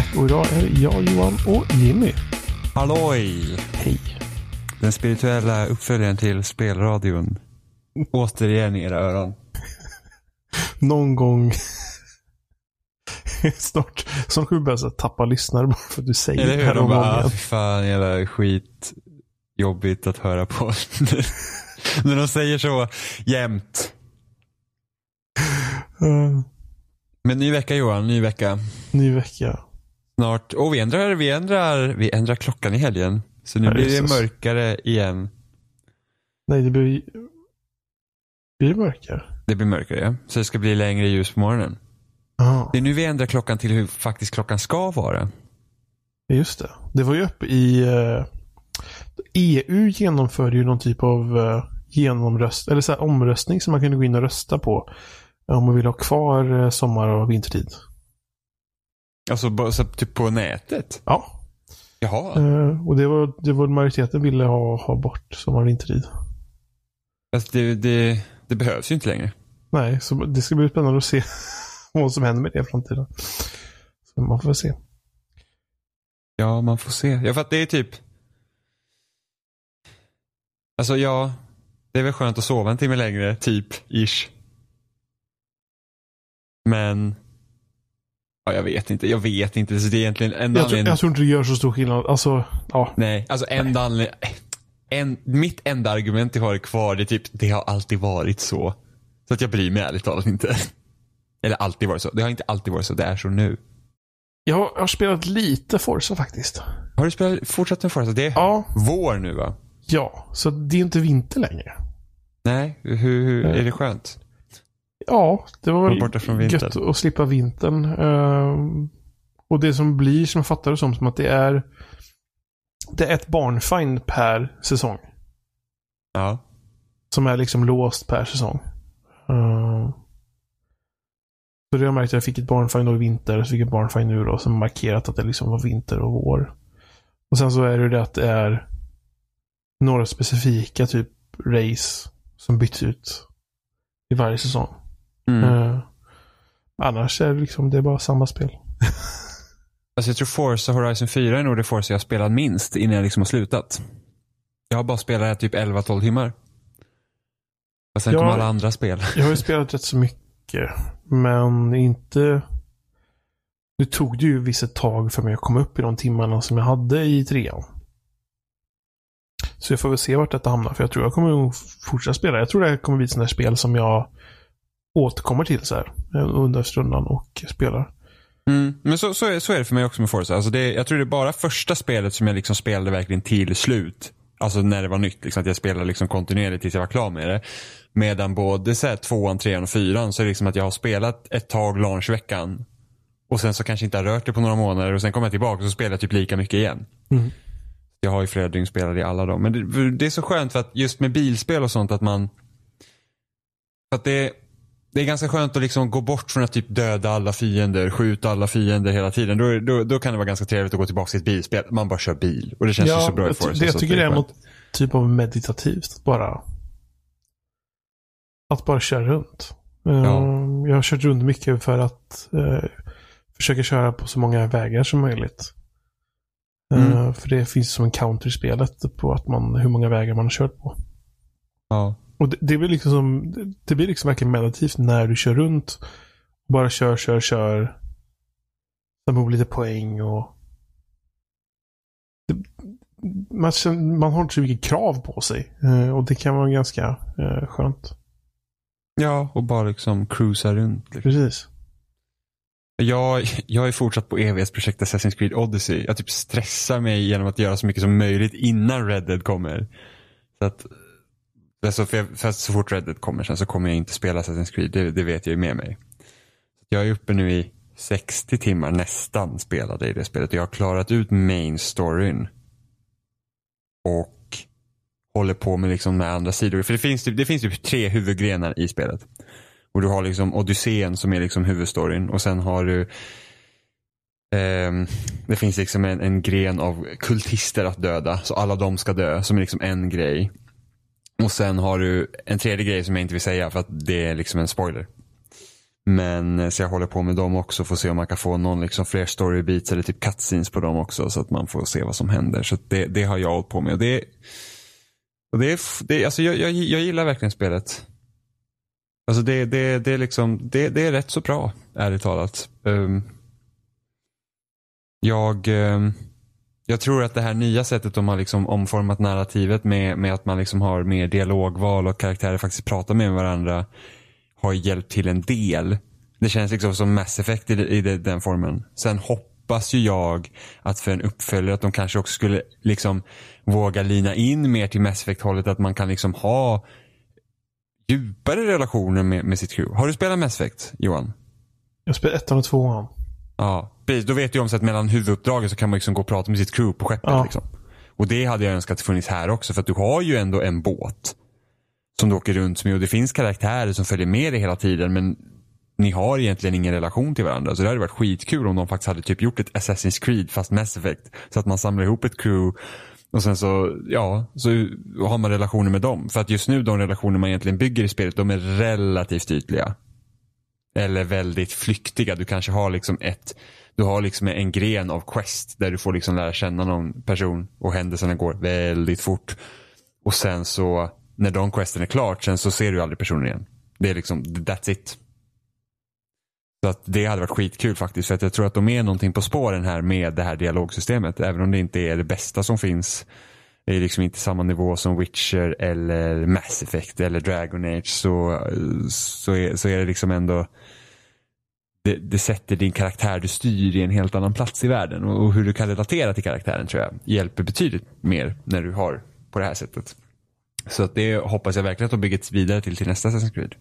avsnitt 244 med spelsnack. Och idag är jag, Johan och Jimmy. Halloj! Hej. Den spirituella uppföljaren till spelradion. Återigen i era öron. Någon gång snart, snart kommer vi börja tappa lyssnare bara för att du säger Eller det här om bara, gången. ah, fan jävla skit. Jobbigt att höra på. När de säger så jämt. Men ny vecka Johan, ny vecka. ny vecka. Snart. Och vi ändrar, vi ändrar, vi ändrar klockan i helgen. Så nu blir det mörkare igen. Nej, det blir... Blir det mörkare? Det blir mörkare ja. Så det ska bli längre ljus på morgonen. Ja, Det är nu vi ändrar klockan till hur faktiskt klockan ska vara. just det. Det var ju uppe i... eh, EU genomförde ju någon typ av uh, genomröst, eller så här, omröstning som man kunde gå in och rösta på. Om man vill ha kvar eh, sommar och vintertid. Alltså bara så, typ på nätet. Ja, Jaha. Eh, och det var, det var majoriteten ville ha, ha bort sommar och vintertid. Alltså det, det, det behövs ju inte längre. Nej, så det ska bli spännande att se vad som händer med det i framtiden. Så man får se. Ja, man får se. Ja, för att det är typ... Alltså ja, det är väl skönt att sova en timme längre, typ, ish. Men... Ja, jag vet inte. Jag vet inte. Så det är egentligen en Jag, tror- jag tror inte det gör så stor skillnad. Alltså, ja. Nej, alltså enda anledning... En, mitt enda argument jag har kvar det är typ, det har alltid varit så. Så att jag bryr mig ärligt talat inte. Eller alltid varit så. Det har inte alltid varit så. Det är så nu. Jag har, jag har spelat lite Forza faktiskt. Har du spelat, fortsatt med Forza? Det är Ja, vår nu va? ja. Så det är inte vinter längre. Nej, hur, hur är det skönt? Ja, det var väl borta från vintern. gött att slippa vintern. Ehm, och det som blir, som jag fattar det som, som att det är det är ett barnfind per säsong. Ja. Som är liksom låst per säsong. Ehm, så det jag märkt att jag fick ett barnfind då i vinter, så fick jag ett barnfind nu då, som markerat att det liksom var vinter och vår. Och sen så är det det att det är några specifika typ race som byts ut i varje säsong. Mm. Eh, annars är det liksom, det är bara samma spel. Alltså jag tror Forza Horizon 4 är nog det Forza jag har spelat minst innan jag liksom har slutat. Jag har bara spelat här typ 11-12 timmar. Och sen Ja. kom alla andra spel. Jag har ju spelat rätt så mycket, men inte... Nu tog det ju vissa tag för mig att komma upp i de timmarna som jag hade i trean. Så jag får väl se vart detta hamnar, för jag tror jag kommer fortsätta spela. Jag tror det här kommer bli ett sånt här spel som jag återkommer till så här eh, under stundan och spelar. Mm. Men så, så, är, så är det för mig också med Forza. Alltså det, jag tror det är bara första spelet som jag liksom spelade verkligen till slut. Alltså när det var nytt, liksom, att jag spelade liksom kontinuerligt tills jag var klar med det. Medan både så här, tvåan, trean och fyran så är det liksom att jag har spelat ett tag launchveckan. Och sen så kanske inte har rört det på några månader och sen kommer jag tillbaka och så spelar jag typ lika mycket igen. Mm. Jag har ju flera dygn spelade i alla dem. Men det, det är så skönt för att just med bilspel och sånt att man... Att det, det är ganska skönt att liksom gå bort från att typ döda alla fiender, skjuta alla fiender hela tiden. Då, då, då kan det vara ganska trevligt att gå tillbaka till ett bilspel. Man bara kör bil. Och det känns ju så bra i Forza. det, jag tycker det är något typ av meditativt. Att bara... Att bara köra runt. Eh, Jag har kört runt mycket för att eh, försöka köra på så många vägar som möjligt. Eh, Mm. För det finns som en counter i spelet på att man, hur många vägar man har kört på. Ja. Och det, det blir liksom som, det blir liksom verkligen meditativt när du kör runt. Bara kör, kör, kör. Samla ihop lite poäng och... Det, man, känner, man har inte så mycket krav på sig. Eh, och det kan vara ganska eh, skönt. ja, och bara liksom cruisa runt. Liksom. Precis. Jag, jag är fortsatt på EVs projekt Assassin's Creed Odyssey. Jag typ stressar mig genom att göra så mycket som möjligt innan Red Dead kommer. Så att, alltså för, jag, för att så fort Red Dead kommer sen så kommer jag inte spela Assassin's Creed. Det, det vet jag ju med mig. Jag är uppe nu i 60 timmar nästan spelade i det spelet jag har klarat ut main storyn. Och håller på med liksom med andra sidor. För det finns, typ, det finns typ tre huvudgrenar i spelet. Och du har liksom Odysseen som är liksom huvudstoryn och sen har du Um, Det finns liksom en, en gren av kultister att döda. Så alla de ska dö som är liksom en grej. Och sen har du en tredje grej som jag inte vill säga för att det är liksom en spoiler. Men eh, så jag håller på med dem också för att se om man kan få någon liksom fler story beats eller typ cutscenes på dem också så att man får se vad som händer. Så det, det har jag hållit på med. Och det, och det, är, det, alltså jag, jag, jag gillar verkligen spelet. Alltså det, det, det, är liksom, det, det är rätt så bra, ärligt talat. Um, jag, um, jag tror att det här nya sättet de har liksom omformat narrativet med, med att man liksom har mer dialogval och karaktärer faktiskt pratar med varandra har hjälpt till en del. Det känns liksom som Mass Effect i, i den formen. Sen hoppas ju jag att för en uppföljare att de kanske också skulle liksom våga lina in mer till Mass Effect-hållet. Att man kan liksom ha djupare relationer med, med sitt crew. Har du spelat Mass Effect, Johan? Jag spelar ettan och tvåan. Ja, precis. Då vet du om så att mellan huvuduppdragen så kan man liksom gå och prata med sitt crew på skeppet. Ja. Liksom. Och det hade jag önskat funnits här också för att du har ju ändå en båt som du åker runt med och det finns karaktärer som följer med dig hela tiden men ni har egentligen ingen relation till varandra. Så det hade varit skitkul om de faktiskt hade typ gjort ett Assassin's Creed fast Mass Effect. Så att man samlar ihop ett crew och sen så, ja, så har man relationer med dem. För att just nu de relationer man egentligen bygger i spelet, de är relativt ytliga. Eller väldigt flyktiga. Du kanske har liksom ett, du har liksom en gren av quest där du får liksom lära känna någon person och händelserna går väldigt fort. Och sen så när de questen är klart, sen så ser du aldrig personen igen. Det är liksom, that's it. Så att det hade varit skitkul faktiskt. För att jag tror att de är någonting på spåren här med det här dialogsystemet. Även om det inte är det bästa som finns. Det är liksom inte samma nivå som Witcher eller Mass Effect eller Dragon Age. Så, så, är, så är det liksom ändå det, det, sätter din karaktär du styr i en helt annan plats i världen. Och, och hur du kan relatera till karaktären tror jag hjälper betydligt mer när du har på det här sättet. Så att det hoppas jag verkligen att de bygger vidare till till nästa Assassin's Creed.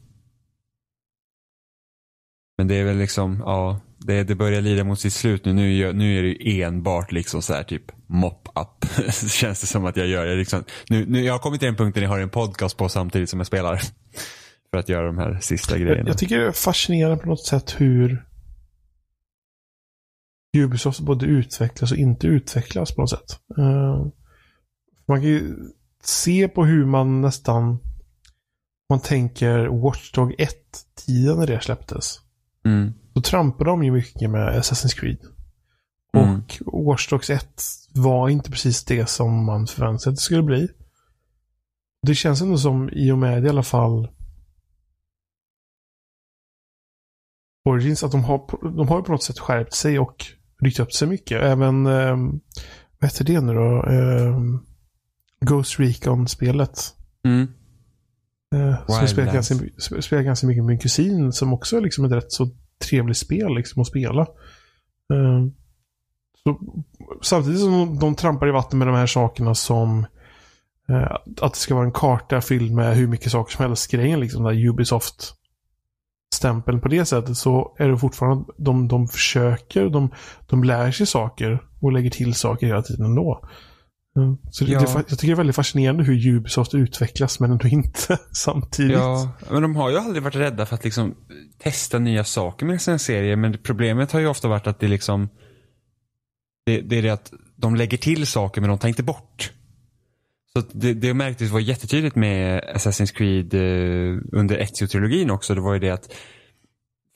Men det är väl liksom, ja, det, det börjar lida mot sitt slut nu. Nu, nu är det ju enbart liksom så här typ mop-up. Känns det som att jag gör. Jag, liksom, nu, nu, jag har kommit till den punkten jag har en podcast på samtidigt som jag spelar. För att göra de här sista grejerna. Jag, jag tycker det är fascinerande på något sätt hur Ubisoft både utvecklas och inte utvecklas på något sätt. Uh, man kan ju se på hur man nästan man tänker Watchdog 1-tiden när det släpptes. Mm. Då trampade de ju mycket med Assassin's Creed. Mm. Och Watch Dogs 1 var inte precis det som man förväntade sig att det skulle bli. Det känns ändå som, i och med i alla fall Origins, att de har, de har på något sätt skärpt sig och ryckt upp sig mycket. Även, eh, vad heter det nu då? Eh, Ghost Recon-spelet. Mm. Eh, som spelar ganska, spelar ganska mycket med min kusin som också är liksom ett rätt så trevligt spel liksom att spela. Eh, så, samtidigt som de, trampar i vatten med de här sakerna som eh, att det ska vara en karta fylld med hur mycket saker som helst grejen liksom där Ubisoft stämpeln på det sättet så är det fortfarande de, de försöker, de, de lär sig saker och lägger till saker hela tiden ändå. Så ja. det, jag tycker det är väldigt fascinerande hur Ubisoft utvecklas men ändå inte samtidigt. Ja, men de har ju aldrig varit rädda för att liksom testa nya saker med sina serier. Men problemet har ju ofta varit att det liksom det, det är det att de lägger till saker men de tar inte bort. Så det, det märktes var jättetydligt med Assassin's Creed eh, under Ezio-trilogin också. Det var ju det att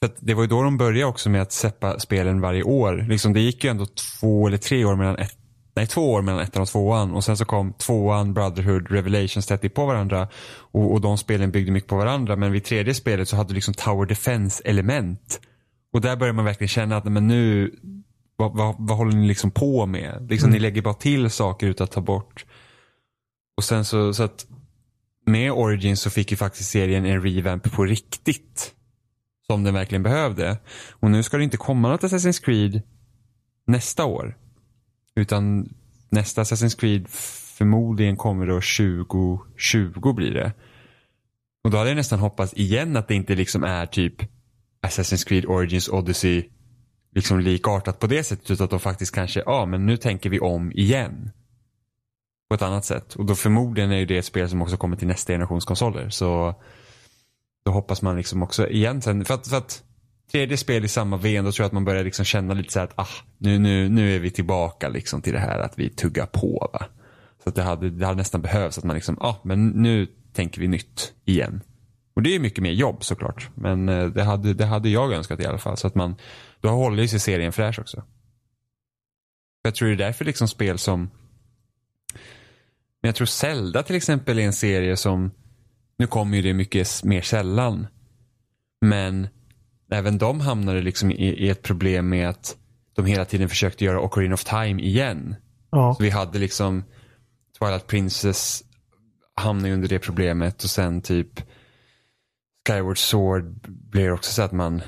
för att det var ju då de började också med att släppa spelen varje år. Liksom det gick ju ändå två eller tre år mellan ett nej, två år mellan ettan och tvåan och sen så kom tvåan, Brotherhood, Revelations tätt på varandra och, och de spelen byggde mycket på varandra men vid tredje spelet så hade du liksom Tower Defense element och där börjar man verkligen känna att men nu vad, vad, vad håller ni liksom på med? Liksom, mm. Ni lägger bara till saker utan att ta bort. Och sen så, så att med Origins så fick ju faktiskt serien en revamp på riktigt. Som den verkligen behövde. Och nu ska det inte komma något Assassin's Creed nästa år. Utan nästa Assassin's Creed förmodligen kommer då 2020 blir det. Och då hade jag nästan hoppats igen att det inte liksom är typ Assassin's Creed Origins Odyssey liksom likartat på det sättet utan att de faktiskt kanske, ja men nu tänker vi om igen. På ett annat sätt. Och då förmodligen är det ett spel som också kommer till nästa generations konsoler. Så då hoppas man liksom också igen sen, för att, för att tredje spel i samma ven, då tror jag att man börjar liksom känna lite så här att ah, nu, nu, nu är vi tillbaka liksom till det här att vi tuggar på. Va? Så att det, hade, det hade nästan behövts att man liksom, ah, men nu tänker vi nytt igen. Och det är mycket mer jobb såklart. Men eh, det hade, det hade jag önskat i alla fall. Så att man, då håller sig serien fräsch också. Jag tror det är därför liksom spel som men jag tror Zelda till exempel är en serie som, nu kommer ju det mycket mer sällan. Men även de hamnade liksom i, i ett problem med att de hela tiden försökte göra Ocarina of Time igen. Ja. Så vi hade liksom Twilight Princess hamnade under det problemet och sen typ Skyward Sword blir också så att man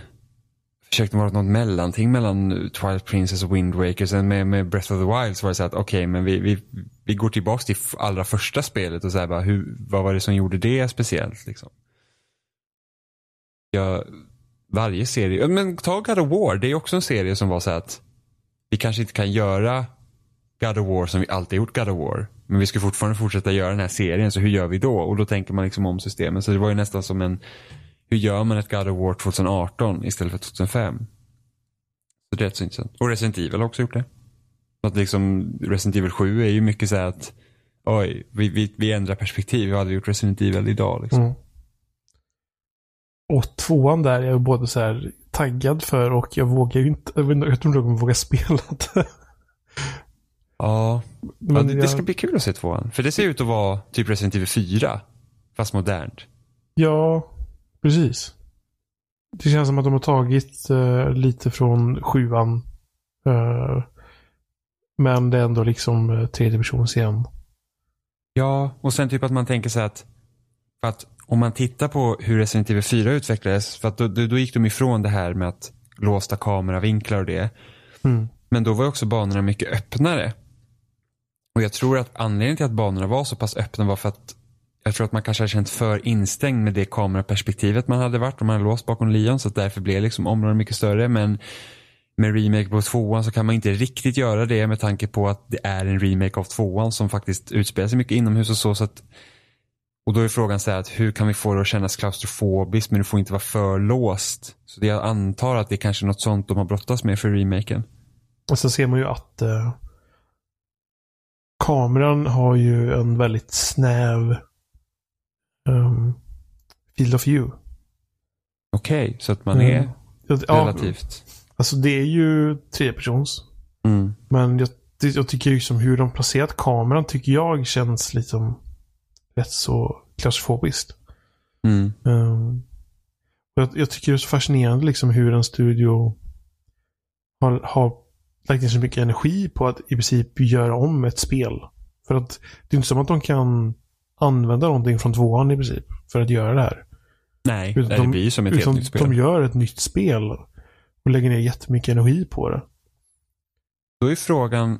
försökte vara något mellanting mellan Twilight Princess och Wind Waker. Sen med, med Breath of the Wild så var det så att okej, okay, men vi, vi, vi går tillbaka till allra första spelet och så här bara, hur, vad var det som gjorde det speciellt liksom? Ja, varje serie, men ta God of War, det är också en serie som var så att vi kanske inte kan göra God of War som vi alltid gjort God of War. Men vi ska fortfarande fortsätta göra den här serien, så hur gör vi då? Och då tänker man liksom om systemet. Så det var ju nästan som en, hur gör man ett God of War 2018 istället för 2005? Så det är rätt så intressant. Och Resident Evil har också gjort det. Att liksom Resident Evil 7 är ju mycket så här att, oj, vi, vi, vi ändrar perspektiv. Vi hade gjort Resident Evil idag liksom. Mm. Och tvåan där är jag både så här taggad för och jag vågar ju inte, jag, inte, jag tror inte jag kommer våga spela det. Ja, Men ja det, jag... det, ska bli kul att se tvåan. För det ser ut att vara typ Resident Evil 4. Fast modernt. Ja, precis. Det känns som att de har tagit uh, lite från sjuan. Uh, men det är ändå liksom uh, tredje persons igen. Ja, och sen typ att man tänker sig att, för att om man tittar på hur Resident Evil 4 utvecklades, för att då, då, då gick de ifrån det här med att låsta kameravinklar och det. Mm. Men då var också banorna mycket öppnare. Och jag tror att anledningen till att banorna var så pass öppna var för att jag tror att man kanske har känt för instängd med det kameraperspektivet man hade varit om man hade låst bakom Leon så att därför blev liksom områden mycket större. Men med remake på tvåan så kan man inte riktigt göra det med tanke på att det är en remake av tvåan som faktiskt utspelar sig mycket inomhus och så. så att, och då är frågan så här att hur kan vi få det att kännas klaustrofobiskt men det får inte vara för låst. Så det jag antar att det är kanske något sånt de har brottats med för remaken. Och så ser man ju att eh, kameran har ju en väldigt snäv um, field of view. Okej, okay, så att man är mm. relativt... alltså det är ju trepersons. Mm. Men jag, jag tycker ju som hur de placerat kameran tycker jag känns liksom rätt så klaustrofobiskt. Mm. Um, jag, jag, tycker det är så fascinerande liksom hur en studio har, har lagt in så mycket energi på att i princip göra om ett spel. För att det är inte som att de kan använda någonting från tvåan i princip för att göra det här. Nej, utan det blir som ett helt nytt spel. De gör ett nytt spel och lägger ner jättemycket energi på det. Då är frågan,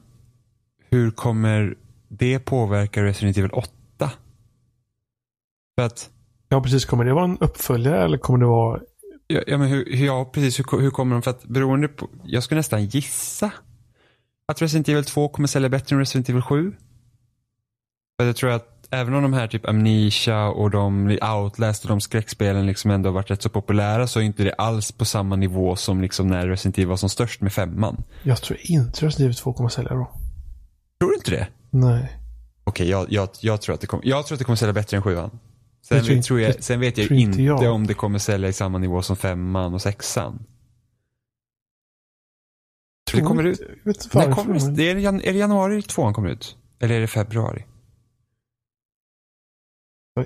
hur kommer det påverka Resident Evil 8? För att... Ja, precis. Kommer det vara en uppföljare eller kommer det vara Ja, ja men hur, ja, precis. Hur, hur kommer de? För att beroende på, jag skulle nästan gissa att Resident Evil 2 kommer sälja bättre än Resident Evil 7. För jag tror att även om de här typ Amnesia och de Outlast och de skräckspelen liksom ändå har varit rätt så populära så är inte det alls på samma nivå som liksom när Resident Evil var som störst med femman. Jag tror inte Resident Evil 2 kommer sälja bra. Tror du inte det? Nej. Okej, jag, jag, jag, tror att det kommer, jag tror att det kommer sälja bättre än sjuan. Sen, tror, tror jag, sen vet jag inte jag. om det kommer sälja i samma nivå som femman och sexan. Tror det kommer ut. Vet När kommer det? Är, det, är det januari tvåan kommer ut? Eller är det februari?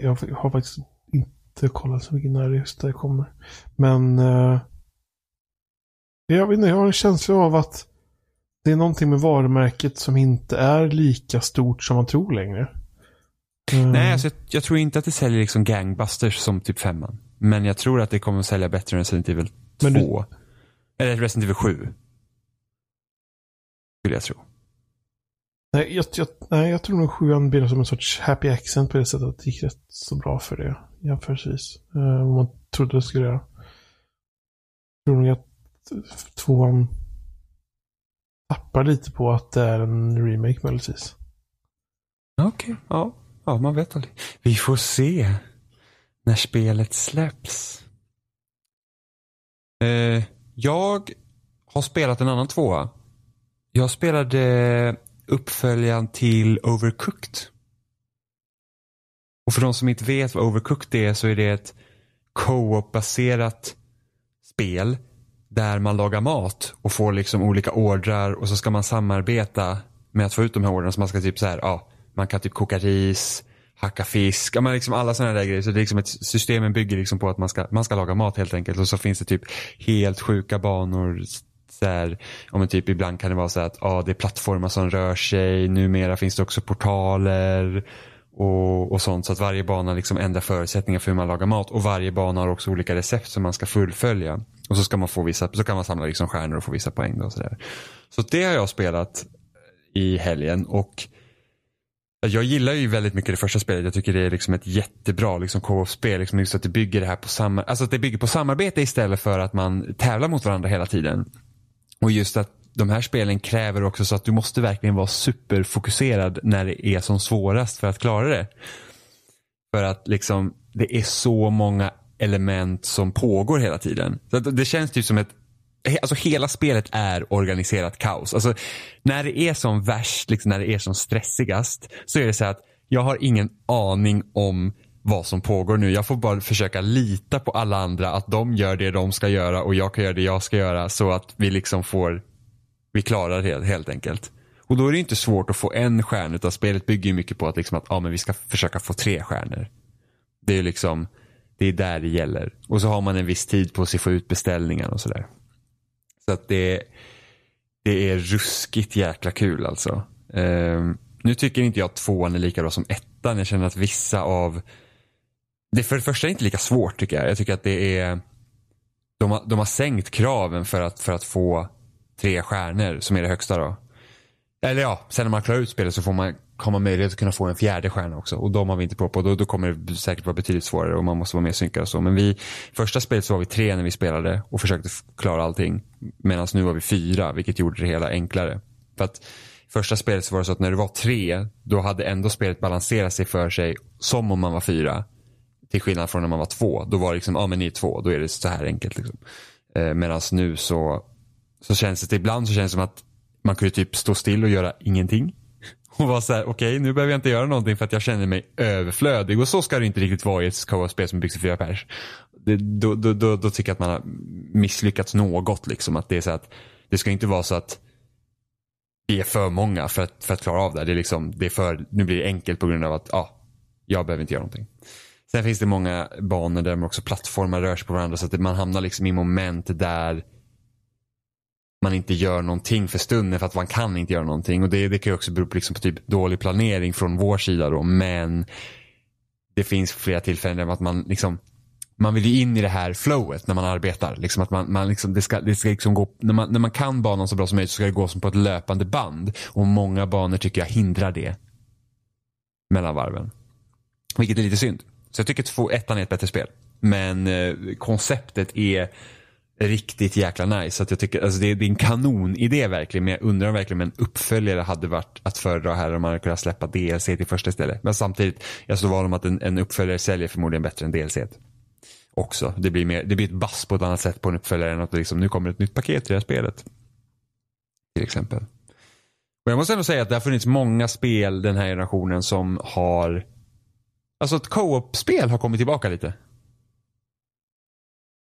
Jag har faktiskt inte kollat så mycket när det just det kommer. Men uh, jag, vet inte, jag har en känsla av att det är någonting med varumärket som inte är lika stort som man tror längre. Mm. Nej, alltså, jag, jag, tror inte att det säljer liksom gangbusters som typ femman. Men jag tror att det kommer att sälja bättre än Resident Evil 2. Du... Eller Resident Evil 7. Skulle jag tro. Nej, jag, jag, nej, jag tror nog sjuan blir som en sorts happy accent på det sättet att det gick rätt så bra för det jämförelsevis. Uh, vad man trodde det skulle göra. Jag tror nog att tvåan tappar lite på att det är en remake möjligtvis. Okej, okay, ja. Ja, man vet aldrig. Vi får se när spelet släpps. Eh, jag har spelat en annan tvåa. Jag spelade uppföljaren till Overcooked. Och för de som inte vet vad Overcooked är så är det ett co-op-baserat spel där man lagar mat och får liksom olika ordrar och så ska man samarbeta med att få ut de här ordrarna. Så man ska typ så här, ja, man kan typ koka ris, hacka fisk, ja, men liksom alla sådana där grejer. Så det är liksom ett, systemen bygger liksom på att man ska, man ska laga mat helt enkelt. Och så finns det typ helt sjuka banor. Där, om typ ibland kan det vara så att ah, det är plattformar som rör sig. Numera finns det också portaler och, och sånt. Så att varje bana liksom ändrar förutsättningar för hur man lagar mat. Och varje bana har också olika recept som man ska fullfölja. Och så ska man få vissa, så kan man samla liksom stjärnor och få vissa poäng. Då och så, där. så det har jag spelat i helgen. Och jag gillar ju väldigt mycket det första spelet. Jag tycker det är liksom ett jättebra liksom, co-op-spel. Liksom, just att det bygger det här på samma, alltså att det bygger på samarbete istället för att man tävlar mot varandra hela tiden. Och just att de här spelen kräver också så att du måste verkligen vara superfokuserad när det är som svårast för att klara det. För att liksom det är så många element som pågår hela tiden. Så det känns typ som ett Alltså hela spelet är organiserat kaos. Alltså när det är som värst, liksom när det är som stressigast så är det så att jag har ingen aning om vad som pågår nu. Jag får bara försöka lita på alla andra att de gör det de ska göra och jag kan göra det jag ska göra så att vi liksom får vi klarar det helt enkelt. Och då är det inte svårt att få en stjärna utan spelet bygger mycket på att, liksom att ja, men vi ska försöka få tre stjärnor. Det är liksom, det är där det gäller. Och så har man en viss tid på sig att få ut beställningar och sådär. Så att det, det är ruskigt jäkla kul alltså. Um, nu tycker inte jag att tvåan är lika bra som ettan. Jag känner att vissa av det för det första är inte lika svårt tycker jag. Jag tycker att det är de har, de har sänkt kraven för att, för att få tre stjärnor som är det högsta då. Eller ja, sen när man klarar ut spelet så får man, har man möjlighet att kunna få en fjärde stjärna också. Och de har vi inte på på. Då, då kommer det säkert vara betydligt svårare och man måste vara mer synkad och så. Men vi, första spelet så var vi tre när vi spelade och försökte klara allting. Medan nu var vi fyra, vilket gjorde det hela enklare. För att första spelet så var det så att när det var tre, då hade ändå spelet balanserat sig för sig som om man var fyra. Till skillnad från när man var två. Då var det liksom, ja men ni är två, då är det så här enkelt. Liksom. Eh, Medan nu så så känns det ibland så känns det som att man kunde typ stå still och göra ingenting. Och vara så här, okej okay, nu behöver jag inte göra någonting för att jag känner mig överflödig. Och så ska det inte riktigt vara i ett co-spel som byggs för fyra pers. Det, då, då, då, då, tycker jag att man har misslyckats något. Liksom. Att det, är så att, det ska inte vara så att vi är för många för att, för att klara av det. Det är, liksom, det är för, nu blir det enkelt på grund av att ah, jag behöver inte göra någonting. Sen finns det många banor där man också plattformar rör sig på varandra så att man hamnar liksom i moment där man inte gör någonting för stunden för att man kan inte göra någonting. Och det, det kan ju också bero på, liksom på typ dålig planering från vår sida då. Men det finns flera tillfällen där att man liksom man vill ju in i det här flowet när man arbetar. Liksom att man, man liksom, det ska, det ska liksom gå, när, man, när man kan banan så bra som möjligt så ska det gå som på ett löpande band. Och många banor tycker jag hindrar det. Mellan varven. Vilket är lite synd. Så jag tycker att ettan är ett bättre spel. Men eh, konceptet är riktigt jäkla nice. Så att jag tycker, alltså det, det är en kanonidé verkligen. Men jag undrar om verkligen en uppföljare hade varit att föredra här om man hade kunnat släppa DLC till första istället. Men samtidigt, jag står van om att en, en uppföljare säljer förmodligen bättre än DLC. Också. Det blir, mer, det blir ett bass på ett annat sätt på en uppföljare än att liksom, nu kommer ett nytt paket till det här spelet. Till exempel. Och jag måste ändå säga att det har funnits många spel den här generationen som har Alltså ett co-op-spel har kommit tillbaka lite.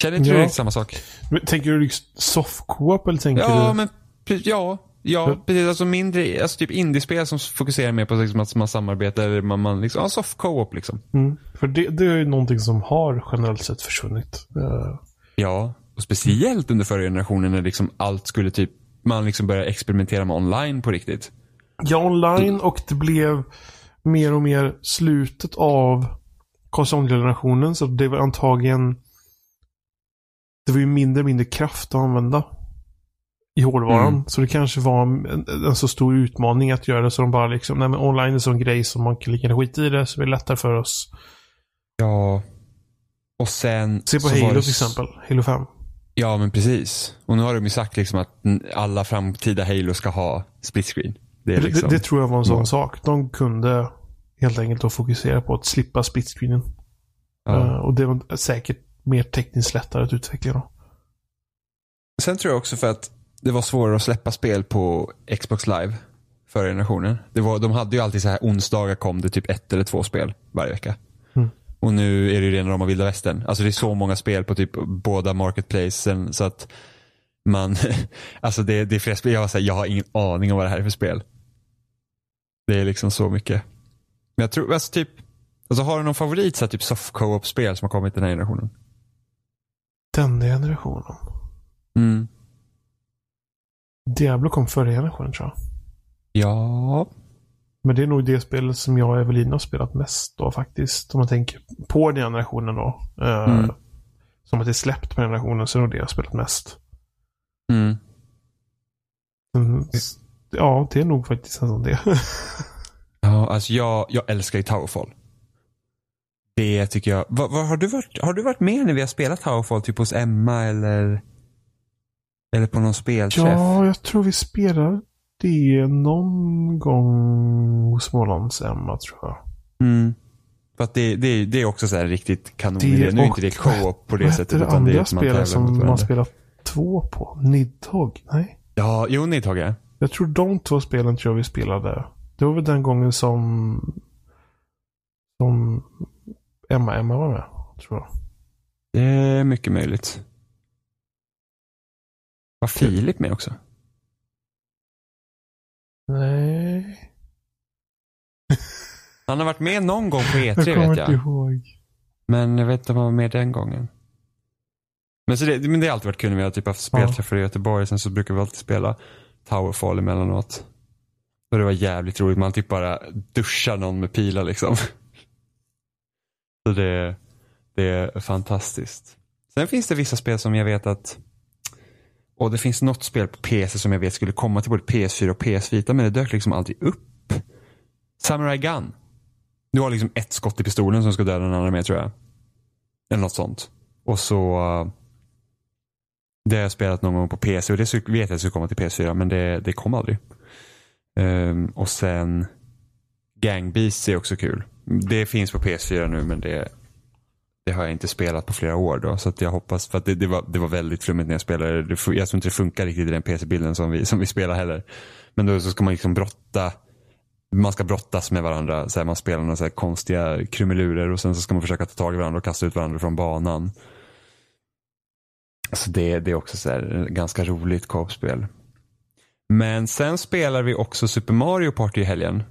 Känner inte ja. du samma sak? Men, tänker du liksom soft-co-op eller tänker ja, du? Men, ja, ja, precis. Alltså mindre, alltså typ indiespel som fokuserar mer på liksom att man samarbetar, eller man, man liksom, ja, soft co-op liksom. Mm. För det, det är ju någonting som har generellt sett försvunnit. Uh. Ja, och speciellt under förra generationen när liksom allt skulle typ, man liksom började experimentera med online på riktigt. Ja, online och det blev mer och mer slutet av konsolgenerationen. Så det var antagligen det var ju mindre och mindre kraft att använda i hårdvaran. Mm. Så det kanske var en, en, så stor utmaning att göra det så de bara liksom, nej men online är en sån grej som man kan lika skita i det så det är lättare för oss. Ja. Och sen. Se på Halo det... till exempel. Halo 5. Ja men precis. Och nu har de ju sagt liksom att alla framtida Halo ska ha split screen. Det, liksom... det, det tror jag var en sån ja. sak. De kunde helt enkelt då fokusera på att slippa split screenen. Ja. Uh, och det var säkert mer tekniskt lättare att utveckla dem. Sen tror jag också för att det var svårare att släppa spel på Xbox Live förra generationen. Det var, de hade ju alltid så här onsdagar kom det typ ett eller två spel varje vecka. Mm. Och nu är det ju rena rama vilda västern. Alltså det är så många spel på typ båda marketplacen så att man, alltså det, det är flera spel, jag, här, jag har ingen aning om vad det här är för spel. Det är liksom så mycket. Men jag tror, alltså typ, alltså har du någon favorit så här, typ soft co-op-spel som har kommit den här generationen? Den generationen. Mm. Diablo kom förra generationen tror jag. Ja. Men det är nog det spelet som jag och Evelina har spelat mest då faktiskt. Om man tänker på den generationen då. Eh, Mm. Som att det är släppt på den generationen så är det nog det jag har spelat mest. Mm. Mm, Ja, det är nog faktiskt nästan det. Ja, alltså jag, jag älskar ju Towerfall. Det tycker jag. Vad, vad, har, du varit, har du varit med när vi har spelat Towerfall? Typ hos Emma eller? Eller på någon spelträff? ja, jag tror vi spelade det någon gång hos Smålands Emma tror jag. Mm. För att det, det, det är också så här riktigt kanon. Det nu är inte det co-op på det Vad sättet. hette det andra spelet som man spelar två på? Nidhogg? Nej. Ja, jo Nidhogg ja. Jag tror de två spelen tror jag vi spelade. Det var väl den gången som som Emma Emma var med. Tror jag. Det är mycket möjligt. Var Filip med också? Nej. Han har varit med någon gång på Jag E3 kommer vet inte jag. ihåg. Men jag vet inte om han var med den gången. Men, så det, men det har alltid varit kul när vi har typ haft spelträffar i Göteborg. Sen så brukar vi alltid spela Towerfall emellanåt. Och det var jävligt roligt. Man typ bara duschar någon med pilar liksom. Så det, det är fantastiskt. Sen finns det vissa spel som jag vet att och det finns något spel på PC som jag vet skulle komma till både PS4 och PS Vita men det dök liksom aldrig upp. Samurai Gun. Du har liksom ett skott i pistolen som ska döda den andra med tror jag. Eller något sånt. Och så det har jag spelat någon gång på PC och det vet jag skulle komma till PS4 men det, det kom aldrig. Um, och sen Gang Beasts är också kul. Det finns på PS4 nu men det, det har jag inte spelat på flera år då. Så att jag hoppas, för att det, det, var, det var väldigt flummigt när jag spelade. Det, jag tror inte det funkar riktigt i den PC-bilden som vi, som vi spelar heller. Men då så ska man liksom brotta man ska brottas med varandra. Så här, man spelar några så här konstiga krumelurer och sen så ska man försöka ta tag i varandra och kasta ut varandra från banan. Så det, det är också så här, ett ganska roligt co-op-spel. Men sen spelar vi också Super Mario Party i helgen.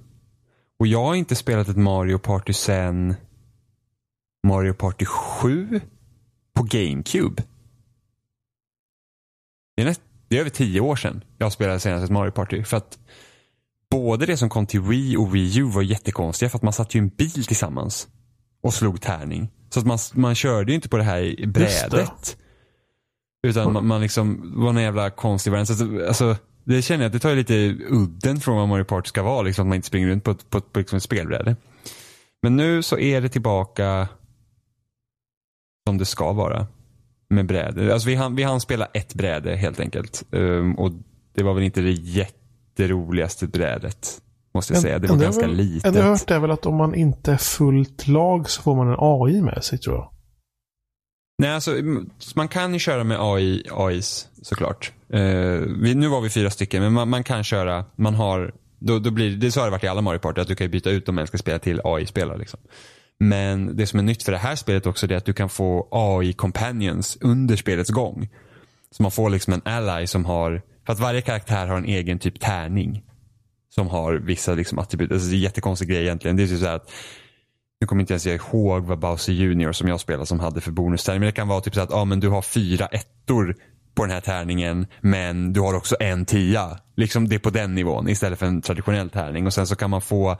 Och jag har inte spelat ett Mario Party sen Mario Party 7 på GameCube. Det är, näst, det är över tio år sedan jag spelade senast ett Mario Party. För att både det som kom till Wii och Wii U var jättekonstiga för att man satt ju i en bil tillsammans och slog tärning. Så att man, man körde ju inte på det här brädet. Utan man, man liksom var en jävla konstig variant. Så att, Alltså, det känner jag att det tar ju lite udden från vad Mario Party ska vara. Liksom, att man inte springer runt på, ett- på, ett- på liksom ett spelbräde. Men nu så är det tillbaka som det ska vara. Med bräde. Alltså vi hann, vi hann spela ett bräde helt enkelt. Um, och det var väl inte det jätteroligaste brädet. Måste jag säga. Det var ganska väl- litet. har hört är väl att om man inte är fullt lag så får man en AI med sig tror jag. Nej, alltså, man kan ju köra med AI, AIs såklart. Eh, vi, nu var vi fyra stycken, men man, man kan köra, man har, då, då blir det, så har det varit i alla Mario Party, att du kan ju byta ut de en ska spela till AI-spelare. Liksom. Men det som är nytt för det här spelet också, det är att du kan få AI-companions under spelets gång. Så man får liksom en ally som har, för att varje karaktär har en egen typ tärning. Som har vissa liksom attribut, alltså det är en jättekonstig grej egentligen. Det är typ så här att nu kommer inte ens jag ihåg vad Bowser Junior som jag spelar som hade för bonustärning. Men det kan vara typ så att ah, men du har fyra ettor på den här tärningen. Men du har också en tia. Liksom det är på den nivån istället för en traditionell tärning. Och sen så kan man få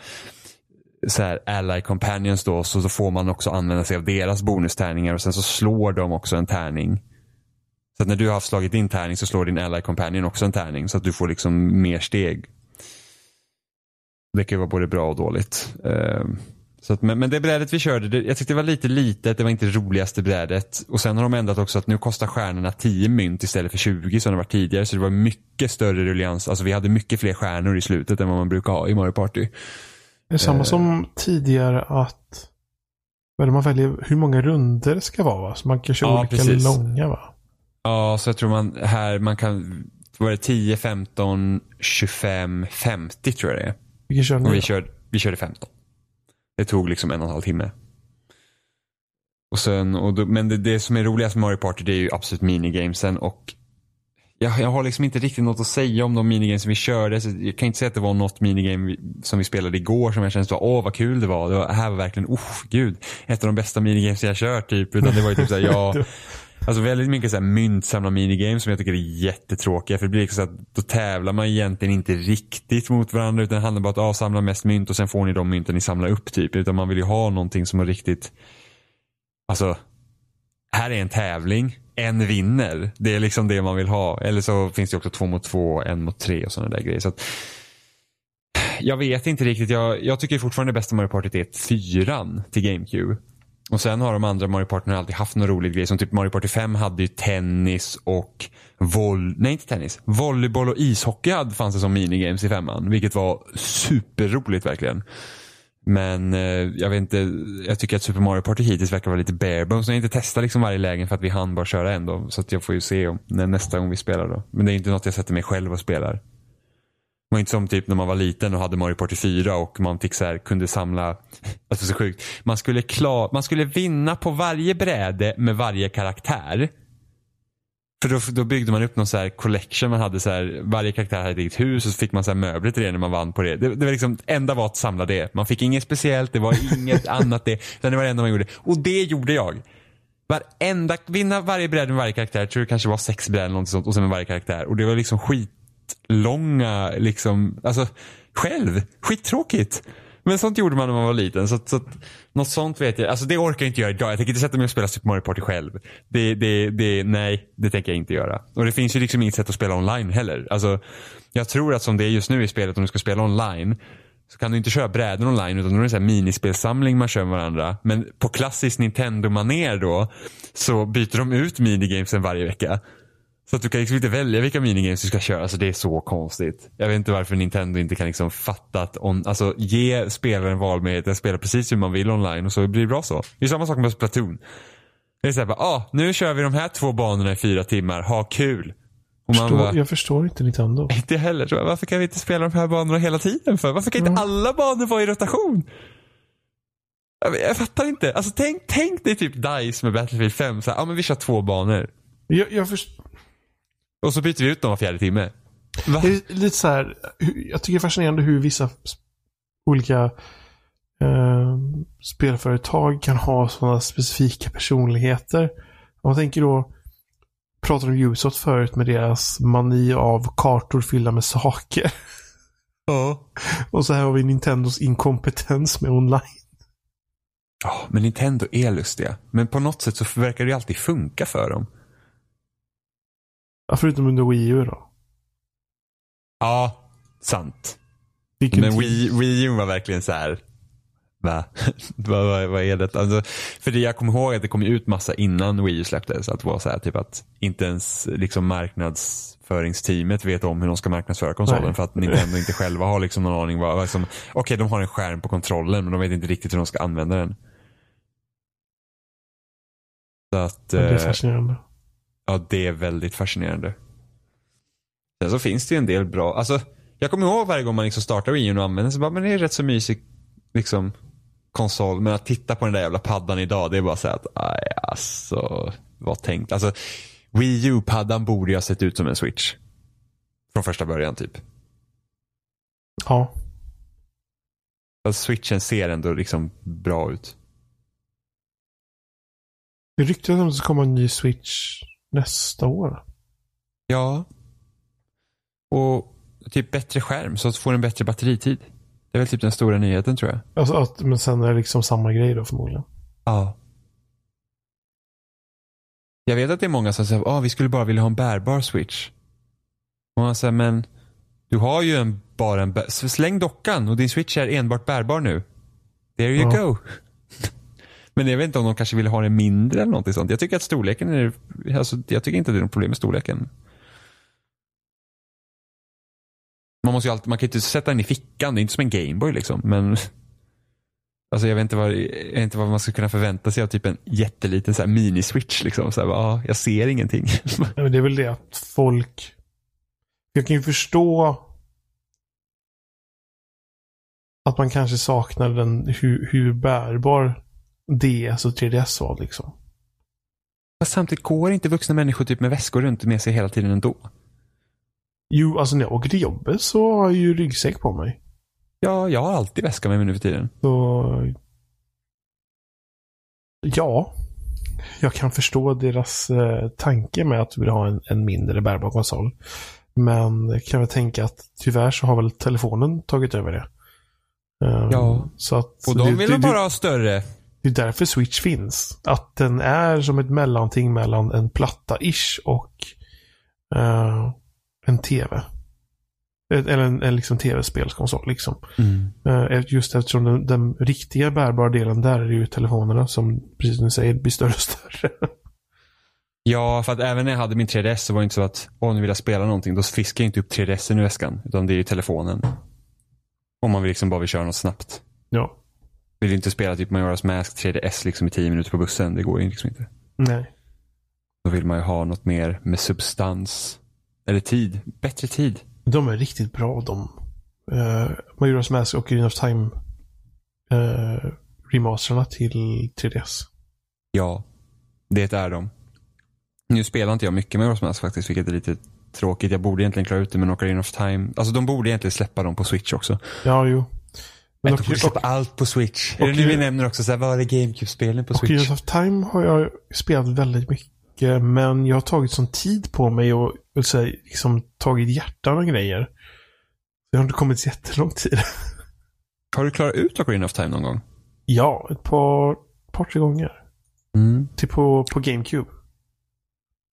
så här ally companions då. Så så får man också använda sig av deras bonustärningar. Och sen så slår de också en tärning. Så att när du har slagit din tärning så slår din ally companion också en tärning. Så att du får liksom mer steg. Det kan ju vara både bra och dåligt. Uh så att, men, men det brädet vi körde, det, jag tyckte det var lite litet, det var inte det roligaste brädet. Och sen har de ändrat också att nu kostar stjärnorna 10 mynt istället för 20 som det var tidigare. Så det var mycket större ruljans. Alltså vi hade mycket fler stjärnor i slutet än vad man brukar ha i Mario Party. Det är samma Eh. som tidigare att man väljer hur många runder det ska vara va? Så man kan köra Ja, olika precis. långa va? Ja, så jag tror man här, man kan, var det 10, 15, 25, 50 tror jag det är. Vilken kör Och ni? vi, då? körde, vi körde 15. Det tog liksom en och en halv timme. Och sen, och då, men det, det som är roligast med Mario Party det är ju absolut minigamesen och jag, jag har liksom inte riktigt något att säga om de minigames som vi körde. Så jag kan inte säga att det var något minigame som vi spelade igår som jag kände var, åh vad kul det var. Det, var, det här var verkligen, oh gud, ett av de bästa minigames jag kört typ. Utan det var ju typ såhär, ja, Alltså väldigt mycket så här myntsamla minigames som jag tycker är jättetråkiga. För det blir liksom så att då tävlar man egentligen inte riktigt mot varandra. Utan det handlar bara om att ah, samla mest mynt och sen får ni de mynten ni samlar upp typ. Utan man vill ju ha någonting som är riktigt, alltså, här är en tävling. En vinner. Det är liksom det man vill ha. Eller så finns det också två mot två, en mot tre och sådana där grejer. Så att, jag vet inte riktigt. Jag, jag tycker fortfarande det bästa Mario Party är fyran till GameCube. Och sen har de andra Mario Party alltid haft någon rolig grej. Som typ Mario Party 5 hade ju tennis och voll... Nej, inte tennis. Volleyboll och ishockey hade, fanns det som minigames i femman. Vilket var superroligt verkligen. Men eh, jag vet inte, jag tycker att Super Mario Party hittills verkar vara lite barebones. Jag har inte testat liksom varje lägen för att vi hann bara köra en då. Så att jag får ju se om, när nästa gång vi spelar då. Men det är inte något jag sätter mig själv och spelar. Det var inte som typ när man var liten och hade Mario Party 4 och man fick så här, kunde samla, alltså så sjukt. Man skulle, klar, man skulle vinna på varje bräde med varje karaktär. För då, då byggde man upp någon så här collection. Man hade så här, varje karaktär hade ett eget hus och så fick man så här möbler till det när man vann på det. Det, det var liksom, enda var att samla det. Man fick inget speciellt, det var inget annat det. Utan det var det enda man gjorde. Och det gjorde jag. Varenda, vinna varje bräde med varje karaktär. Jag tror det kanske var sex bräden eller något sånt. Och sen med varje karaktär. Och det var liksom skitlånga, liksom, alltså själv. Skittråkigt. Men sånt gjorde man när man var liten. Så, så något sånt vet jag. Alltså det orkar jag inte göra idag. Jag tänker inte sätta mig och spela Super Mario Party själv. Det, det, det, nej, det tänker jag inte göra. Och det finns ju liksom inget sätt att spela online heller. Alltså, jag tror att som det är just nu i spelet om du ska spela online så kan du inte köra brädor online utan då är det en minispelsamling man kör med varandra. Men på klassiskt Nintendo-manér då så byter de ut minigamesen varje vecka. Så att du kan liksom inte välja vilka minigames du ska köra. Alltså det är så konstigt. Jag vet inte varför Nintendo inte kan liksom fatta att on, alltså, ge spelaren valmöjlighet att spela precis hur man vill online och så blir det bra så. Det är samma sak med Splatoon. Det är såhär, ah, nu kör vi de här två banorna i fyra timmar, ha kul. Förstår, bara, jag förstår inte Nintendo. Inte heller. Så varför kan vi inte spela de här banorna hela tiden för? Varför kan inte mm. alla banor vara i rotation? Jag, jag fattar inte. Alltså tänk, tänk dig typ DICE med Battlefield 5. Ja ah, men vi kör två banor. Jag, jag förstår och så byter vi ut dem var fjärde timme. Va? Det är lite så här, jag tycker det är fascinerande hur vissa olika eh, spelföretag kan ha sådana specifika personligheter. Om man tänker då, pratade om Ubisoft förut med deras mani av kartor fyllda med saker. Ja. Och så här har vi Nintendos inkompetens med online. Ja, men Nintendo är lustiga. Men på något sätt så verkar det alltid funka för dem. Ja, förutom under Wii U då. Ja, sant. Men Wii, Wii U var verkligen så här. Va? vad, vad, vad är det? Alltså, för det jag kommer ihåg att det kom ut massa innan Wii U släpptes. Att det var så här typ att inte ens liksom marknadsföringsteamet vet om hur de ska marknadsföra konsolen. Nej. För att Nintendo inte själva har liksom någon aning. Liksom, Okej, okay, de har en skärm på kontrollen men de vet inte riktigt hur de ska använda den. Så att, det är eh, fascinerande. Ja, det är väldigt fascinerande. Sen så finns det ju en del bra, alltså jag kommer ihåg varje gång man liksom startar Wii och använder så bara, men det är rätt så mysig liksom konsol. Men att titta på den där jävla paddan idag, det är bara så att, aj, alltså, vad tänkt. Alltså, Wii U-paddan borde ju ha sett ut som en switch. Från första början typ. Ja. Alltså, switchen ser ändå liksom bra ut. Det ryktas om att det ska komma en ny switch nästa år. Ja. Och typ bättre skärm så att du får en bättre batteritid. Det är väl typ den stora nyheten tror jag. Alltså, att, men sen är det liksom samma grej då förmodligen. Ja. Jag vet att det är många som säger att oh, vi skulle bara vilja ha en bärbar switch. Och man säger men du har ju en, bara en, släng dockan och din switch är enbart bärbar nu. There you ja. go. Men jag vet inte om de kanske vill ha den mindre eller någonting sånt. Jag tycker att storleken är, alltså, jag tycker inte att det är något problem med storleken. Man måste ju alltid, man kan inte sätta den i fickan, det är inte som en Gameboy liksom. Men Alltså jag vet inte vad, jag vet inte vad man ska kunna förvänta sig av typ en jätteliten så här mini-switch. Liksom. Så här, ah, jag ser ingenting. det är väl det att folk... Jag kan ju förstå att man kanske saknar den hur, hur bärbar DS och 3DS var liksom. Fast samtidigt går inte vuxna människor typ med väskor runt med sig hela tiden ändå. Jo, alltså när jag åker till jobbet så har jag ju ryggsäck på mig. Ja, jag har alltid väska med mig nu för tiden. Så... Ja. Jag kan förstå deras eh, tanke med att vilja ha en, en mindre bärbar konsol. Men kan väl tänka att tyvärr så har väl telefonen tagit över det. Um, Ja. Så att, Och de vill det- bara ha större. Det är därför Switch finns. Att den är som ett mellanting mellan en platta-ish och eh, en TV. Eh, Eller en, en liksom tv-spelskonsol. Liksom. Eh, just eftersom den, den riktiga bärbara delen där är ju telefonerna som, precis som du säger, blir större och större. Ja, för att även när jag hade min 3DS så var det inte så att, åh nu vill jag spela någonting. Då fiskar jag inte upp 3DSen i väskan. Utan det är ju telefonen. Om man vill liksom bara vill köra något snabbt. ja. Vill inte spela typ Majora's Mask 3DS liksom i 10 minuter på bussen. Det går ju liksom inte. Nej. Då vill man ju ha något mer med substans. Eller tid. Bättre tid. De är riktigt bra de. Uh, Majora's Mask och Green of Time uh, remasterna till 3DS. Ja, det är de. Nu spelar inte jag mycket med Majora's Mask faktiskt, vilket är lite tråkigt. Jag borde egentligen klara ut det med Ocarina of Time. Alltså de borde egentligen släppa dem på Switch också. Ja, jo. Men de borde släppa allt på Switch. Är det nu vi nämner också så här, vad är GameCube-spelen på Switch? Gears of Time har jag spelat väldigt mycket, men jag har tagit sån tid på mig och, och så här, liksom, tagit hjärtan och grejer. Jag har inte kommit så jättelång tid. Har du klarat ut Ocarina of Time någon gång? ja, ett par, par tre gånger. Mm. Till på, på GameCube.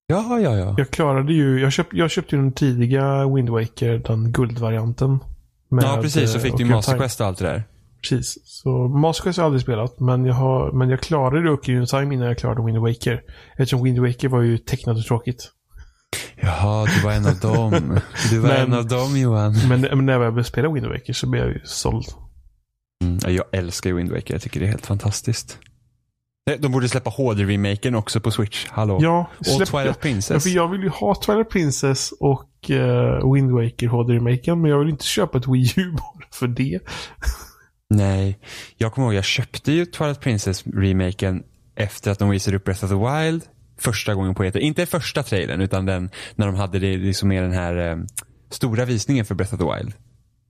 Ja, ja, ja. Jag klarade ju, jag, köp, jag köpte ju den tidiga Wind Waker, den guldvarianten. Ja, precis. Så fick du Master. Quest och allt det där. Precis. Så Master Quest har jag aldrig spelat, men jag, har, men jag klarade Ocarina Time innan jag klarade Wind Waker. Eftersom Wind Waker var ju tecknat och tråkigt. Jaha, du var en av dem. Du var Men- en av dem Johan. Men, men när jag började spela Wind Waker så blev jag ju såld. Mm, ja, jag älskar Wind Waker. Jag tycker det är helt fantastiskt. De borde släppa HD-remaken också på Switch. Hallå. Ja, och släpp- Twilight Ja, Princess. för jag vill ju ha Twilight Princess och uh, Wind Waker HD-remaken, men jag vill inte köpa ett Wii U bara för det. Nej, jag kommer ihåg jag köpte ju Twilight Princess-remaken efter att de visade upp Breath of the Wild första gången på E3. Inte första trailern utan den när de hade det liksom med den här eh, stora visningen för Breath of the Wild.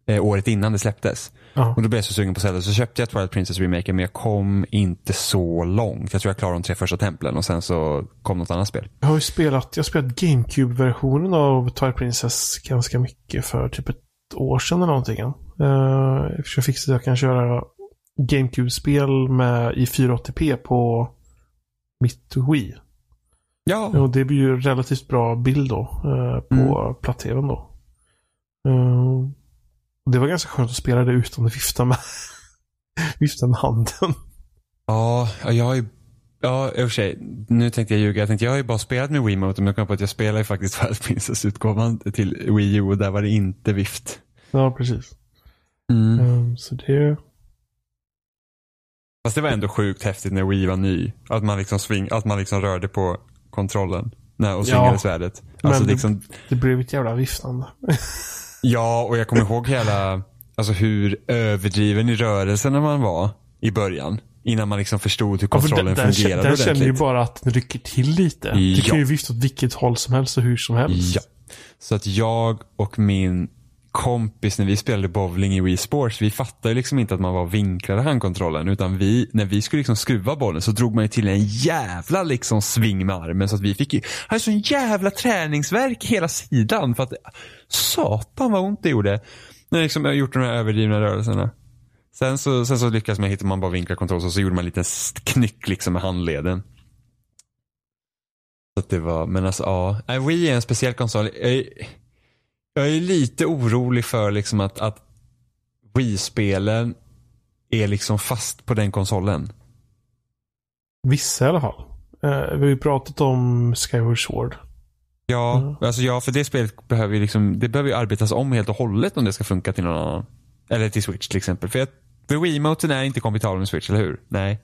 Eh, året innan det släpptes. Ja. Och då blev jag så sugen på Zelda så köpte jag Twilight Princess-remaken men jag kom inte så långt. Jag tror jag klarade de tre första templen och sen så kom något annat spel. Jag har ju spelat, jag har spelat GameCube-versionen av Twilight Princess ganska mycket för typ ett år sedan eller någonting. Uh, jag fixade att jag kan köra GameCube-spel med i 480p på mitt Wii. Ja, Och det blir ju relativt bra bild då eh, på platt-tvn då. Eh, det var ganska skönt att spela det utan att vifta med, vifta med handen. Ja, ja, jag har ju Ja, i och för sig. Nu tänkte jag ljuga. Jag tänkte jag har ju bara spelat med Wiimote men jag kom på att jag spelar ju faktiskt Twilight Princess-utgåvan till Wii U och där var det inte vift. Ja, precis. Mm. Eh, så det... Fast det var ändå sjukt häftigt när Wii var ny. Att man liksom, sving, att man liksom rörde på kontrollen när, och svingade Ja, svärdet. Alltså men det- liksom, Det blev ett jävla viftande. ja, och jag kommer ihåg hela, alltså hur överdriven i rörelserna man var i början. Innan man liksom förstod hur Ja, för kontrollen där, fungerade där känner ju ordentligt. bara att den rycker till lite. Du Ja. kan ju vifta åt vilket håll som helst och hur som helst. Ja. Så att jag och min kompis när vi spelade bowling i Wii Sports, vi fattade liksom inte att man var vinklade handkontrollen. Utan vi, när vi skulle liksom skruva bollen så drog man ju till en jävla liksom sving med armen. Så att vi fick ju, hade sån jävla träningsverk i hela sidan. För att satan vad ont det gjorde. När jag liksom jag gjort de här överdrivna rörelserna. Sen så, sen så lyckades man hitta man bara vinkla kontroll och så gjorde man en liten knyck liksom med handleden. Så att det var, men alltså ja. Wii är en speciell konsol. Jag jag är lite orolig för liksom att, att Wii-spelen är liksom fast på den konsolen. Vissa i alla fall. Eh, vi har ju pratat om Skyward Sword. Ja, Mm. alltså ja, för det spelet behöver ju liksom, det behöver ju arbetas om helt och hållet om det ska funka till någon annan. Eller till Switch till exempel. För, jag, för Wii-moten är inte kompatibel med Switch, eller hur? Nej.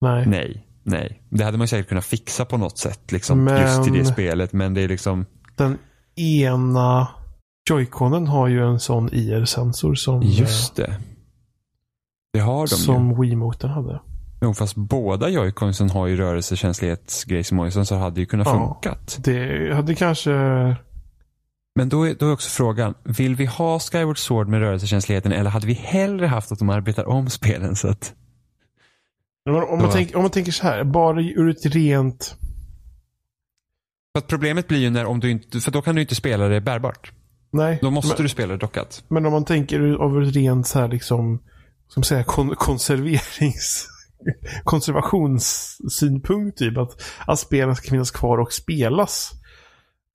Nej. Nej. Nej. Det hade man säkert kunnat fixa på något sätt liksom, Men- just till det spelet. Men det är liksom, Den ena Joy-Conen har ju en sån IR-sensor som... just det. Det har de ju. som Wiimoten hade. Jo, fast båda joyconsen har ju rörelsekänslighetsgrejsimojsen så hade ju kunnat Ja. funkat. Det hade kanske... Men då är, då är också frågan, vill vi ha Skyward Sword med rörelsekänsligheten eller hade vi hellre haft att de arbetar om spelen så att... Om man, om man, tänker, om man tänker så här, bara ur ett rent... För att problemet blir ju när om du inte, för då kan du inte spela det bärbart. Nej. Då måste men, du spela det dockat. men om man tänker av ett rent så här liksom... Som säga kon, konserverings... konservationssynpunkt typ. Att, att spelen ska finnas kvar och spelas.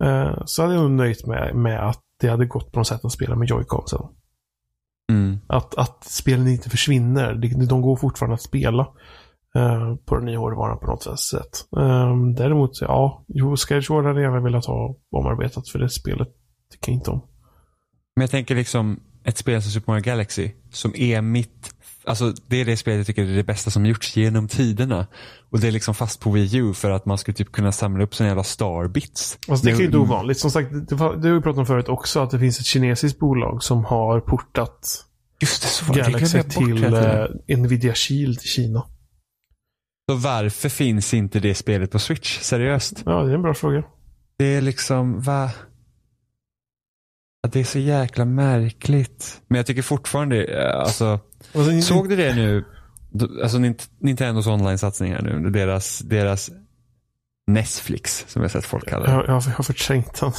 Eh, så hade jag nog nöjt med, med att det hade gått på något sätt att spela med joyconsen. Mm. Att, att spelen inte försvinner. De, de går fortfarande att spela. Eh, på den nya hårdvaran på något sätt. Um, däremot, ja, jo, Skyward hade jag gärna velat ha omarbetat för det spelet tycker jag inte om. Men jag tänker liksom ett spel som Super Mario Galaxy som är mitt, alltså det är det spelet jag tycker är det bästa som gjorts genom tiderna. Och det är liksom fast på Wii U för att man skulle typ kunna samla upp såna jävla starbits. Alltså, det är ju inte Mm. ovanligt. Som sagt, det, var, det har vi pratat om förut också, att det finns ett kinesiskt bolag som har portat Just det, så var det. Det Galaxy bort till eh, Nvidia Shield i Kina. Så varför finns inte det spelet på Switch? Seriöst? Ja, det är en bra fråga. Det är liksom, va? Det är så jäkla märkligt. Men jag tycker fortfarande, eh, alltså, Alltså, såg du det nu? Alltså Nint- Nintendos online-satsning här nu, deras, deras Netflix, som jag sett folk kalla det. jag, jag har förträngt den.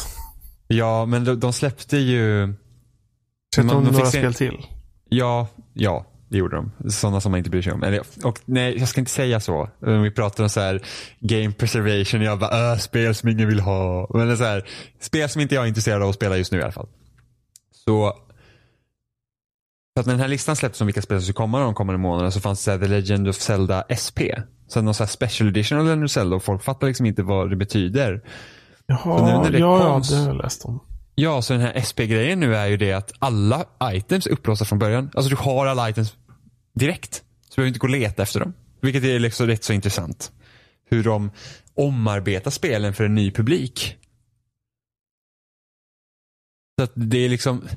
Ja, men de, de släppte ju, om de fick några spel till. ja, ja, det gjorde de. Sådana som man inte bryr sig om. Eller, och nej, jag ska inte säga så. Vi pratar om så här game preservation, jag bara, äh, spel som ingen vill ha. Men så här, spel som inte jag är intresserad av att spela just nu i alla fall. Så, så att när den här listan släpptes om vilka spel som skulle komma de kommande månaderna så fanns det så här, The Legend of Zelda SP. Så någon så här special edition av Legend of Zelda och folk fattar liksom inte vad det betyder. Så nu Jaha, när det ja, kom ja, det har jag läst om. Ja, så den här SP-grejen nu är ju det att alla items är upplåsta från början. Alltså du har alla items direkt. Så du behöver inte gå och leta efter dem. Vilket är liksom rätt så intressant. Hur de omarbetar spelen för en ny publik. Så att det är liksom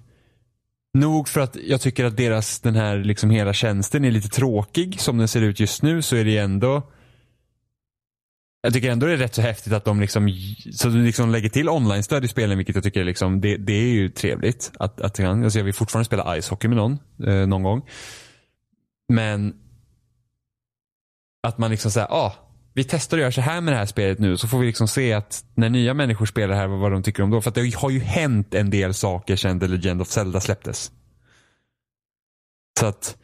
Nog för att jag tycker att deras, den här liksom hela tjänsten är lite tråkig som den ser ut just nu så är det ändå jag tycker ändå det är rätt så häftigt att de liksom, så de liksom lägger till online-stöd i spelen vilket jag tycker är liksom, det, det är ju trevligt. Att, att jag, alltså jag vill fortfarande spela ishockey med någon, eh, någon gång. Men att man liksom säger, ah, vi testar att göra så här med det här spelet nu så får vi liksom se att när nya människor spelar här vad de tycker om då. För att det har ju hänt en del saker sedan The Legend of Zelda släpptes. Så att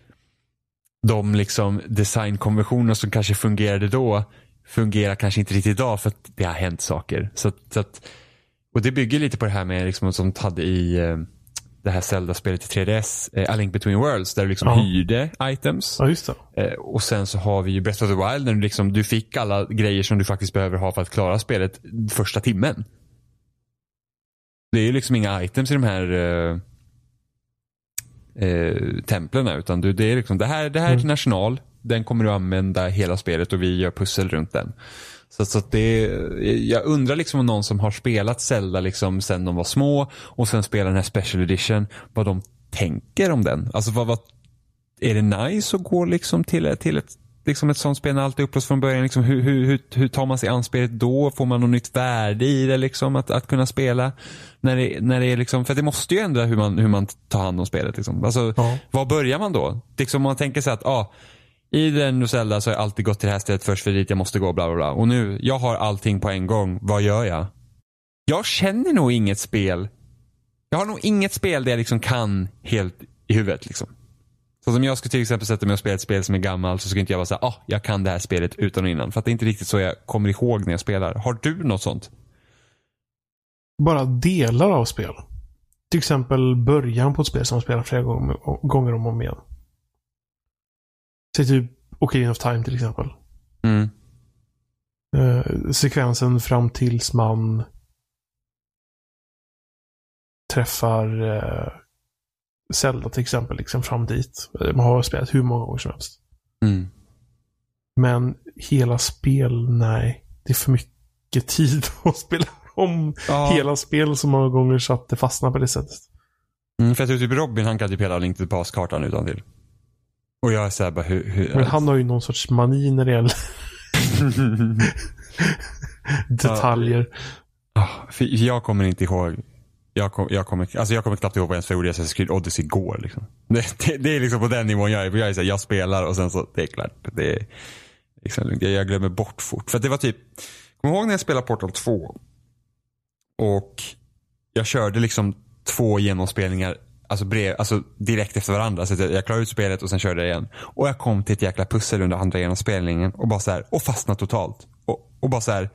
de liksom designkonventioner som kanske fungerade då fungerar kanske inte riktigt idag för att det har hänt saker. Så så att, och det bygger lite på det här med liksom, som de hade i eh, det här Zelda-spelet i 3DS, eh, A Link Between Worlds, där du liksom Ja. hyrde items. Ja. Eh, och sen så har vi ju Breath of the Wild när du, liksom, du fick alla grejer som du faktiskt behöver ha för att klara spelet första timmen. Det är ju liksom inga items i de här eh, eh, templen utan du, det är liksom det här, det här är till national. Den kommer du använda hela spelet och vi gör pussel runt den. Så, så det, jag undrar liksom om någon som har spelat Zelda liksom sen de var små och sen spelar den här special edition, vad de tänker om den. Alltså vad, vad är det nice att gå liksom till, till ett, liksom ett sånt spel när allt är upplåst från början? Liksom hur, hur, hur, hur tar man sig an spelet då? Får man något nytt värde i det liksom att, att kunna spela? När det, när det är liksom, för det måste ju ändra hur man, hur man tar hand om spelet. Liksom. Alltså, Ja. Var börjar man då? Liksom om man tänker sig att ah, i den och Zelda så har jag alltid gått till det här stället först för dit jag måste gå bla bla bla. Och nu, jag har allting på en gång. Vad gör jag? Jag känner nog inget spel. Jag har nog inget spel där jag liksom kan helt i huvudet. Liksom. Så om jag skulle till exempel sätta mig och spela ett spel som är gammalt så skulle inte jag vara såhär, ah, jag kan det här spelet utan och innan. För att det är inte riktigt så jag kommer ihåg när jag spelar. Har du något sånt? Bara delar av spel. Till exempel början på ett spel som man spelar flera gånger, gånger om och om igen. Säg typ Ocarina of Time till exempel. Mm. Eh, sekvensen fram tills man träffar eh, Zelda till exempel. Liksom fram dit. Eh, Man har spelat hur många gånger som helst. Mm. Men hela spel, nej. Det är för mycket tid att spela om Ja. hela spel så många gånger så att det fastnar på det sättet. Mm, för jag tror typ Robin han kan typ hela Link to the Past-kartan utan till. Och jag är såhär bara hur... hur Men han har ju någon sorts mani när det gäller detaljer. Ah, för jag kommer inte ihåg. Jag, kom, jag, kommer, alltså jag kommer knappt ihåg vad jag gjorde i Assassin's Creed Odyssey igår. Liksom. Det, det, det, är liksom på den nivån jag är. Jag, är här, jag spelar och sen så, det är klart. Det är, liksom, jag glömmer bort fort. För det var typ, kommer ihåg när jag spelade Portal 2? Och jag körde liksom två genomspelningar alltså, brev, alltså direkt efter varandra. Så jag klarade ut spelet och sen körde jag igen. Och jag kom till ett jäkla pussel under andra genomspelningen och bara så här, och fastnade totalt. Och, och bara så här,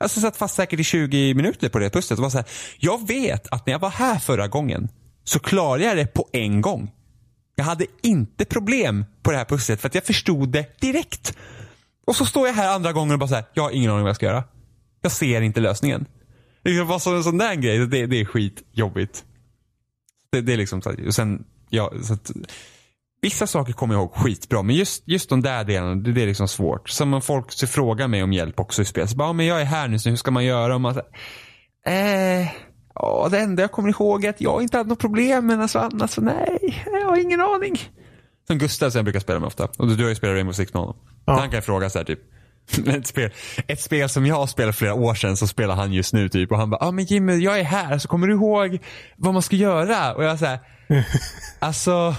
Alltså satt fast säkert i 20 minuter på det pusslet. Och bara så här, jag vet att när jag var här förra gången så klarade jag det på en gång. Jag hade inte problem på det här pusslet för att jag förstod det direkt. Och så står jag här andra gången och bara så här, jag har ingen aning vad jag ska göra. Jag ser inte lösningen. Det var så en sån där grej, det, det är skitjobbigt. Det, det är liksom och sen, ja, så att, Vissa saker kommer jag ihåg skitbra, men just, just de där delarna, det, det är liksom svårt. Som om folk så frågar mig om hjälp också i spel. Så bara, men jag är här nu, så hur ska man göra? Och man, så, eh, ja, det enda jag kommer ihåg är att jag inte hade något problem, men alltså annars så nej, jag har ingen aning. Som Gustav som jag brukar spela med ofta. Och du har ju spelat Rainbow Six med honom. Ja. Han kan ju fråga så här typ. Ett spel, ett spel som jag spelade flera år sedan så spelar han just nu typ och han bara, ah, men Jimmy jag är här så kommer du ihåg vad man ska göra? Och jag säger alltså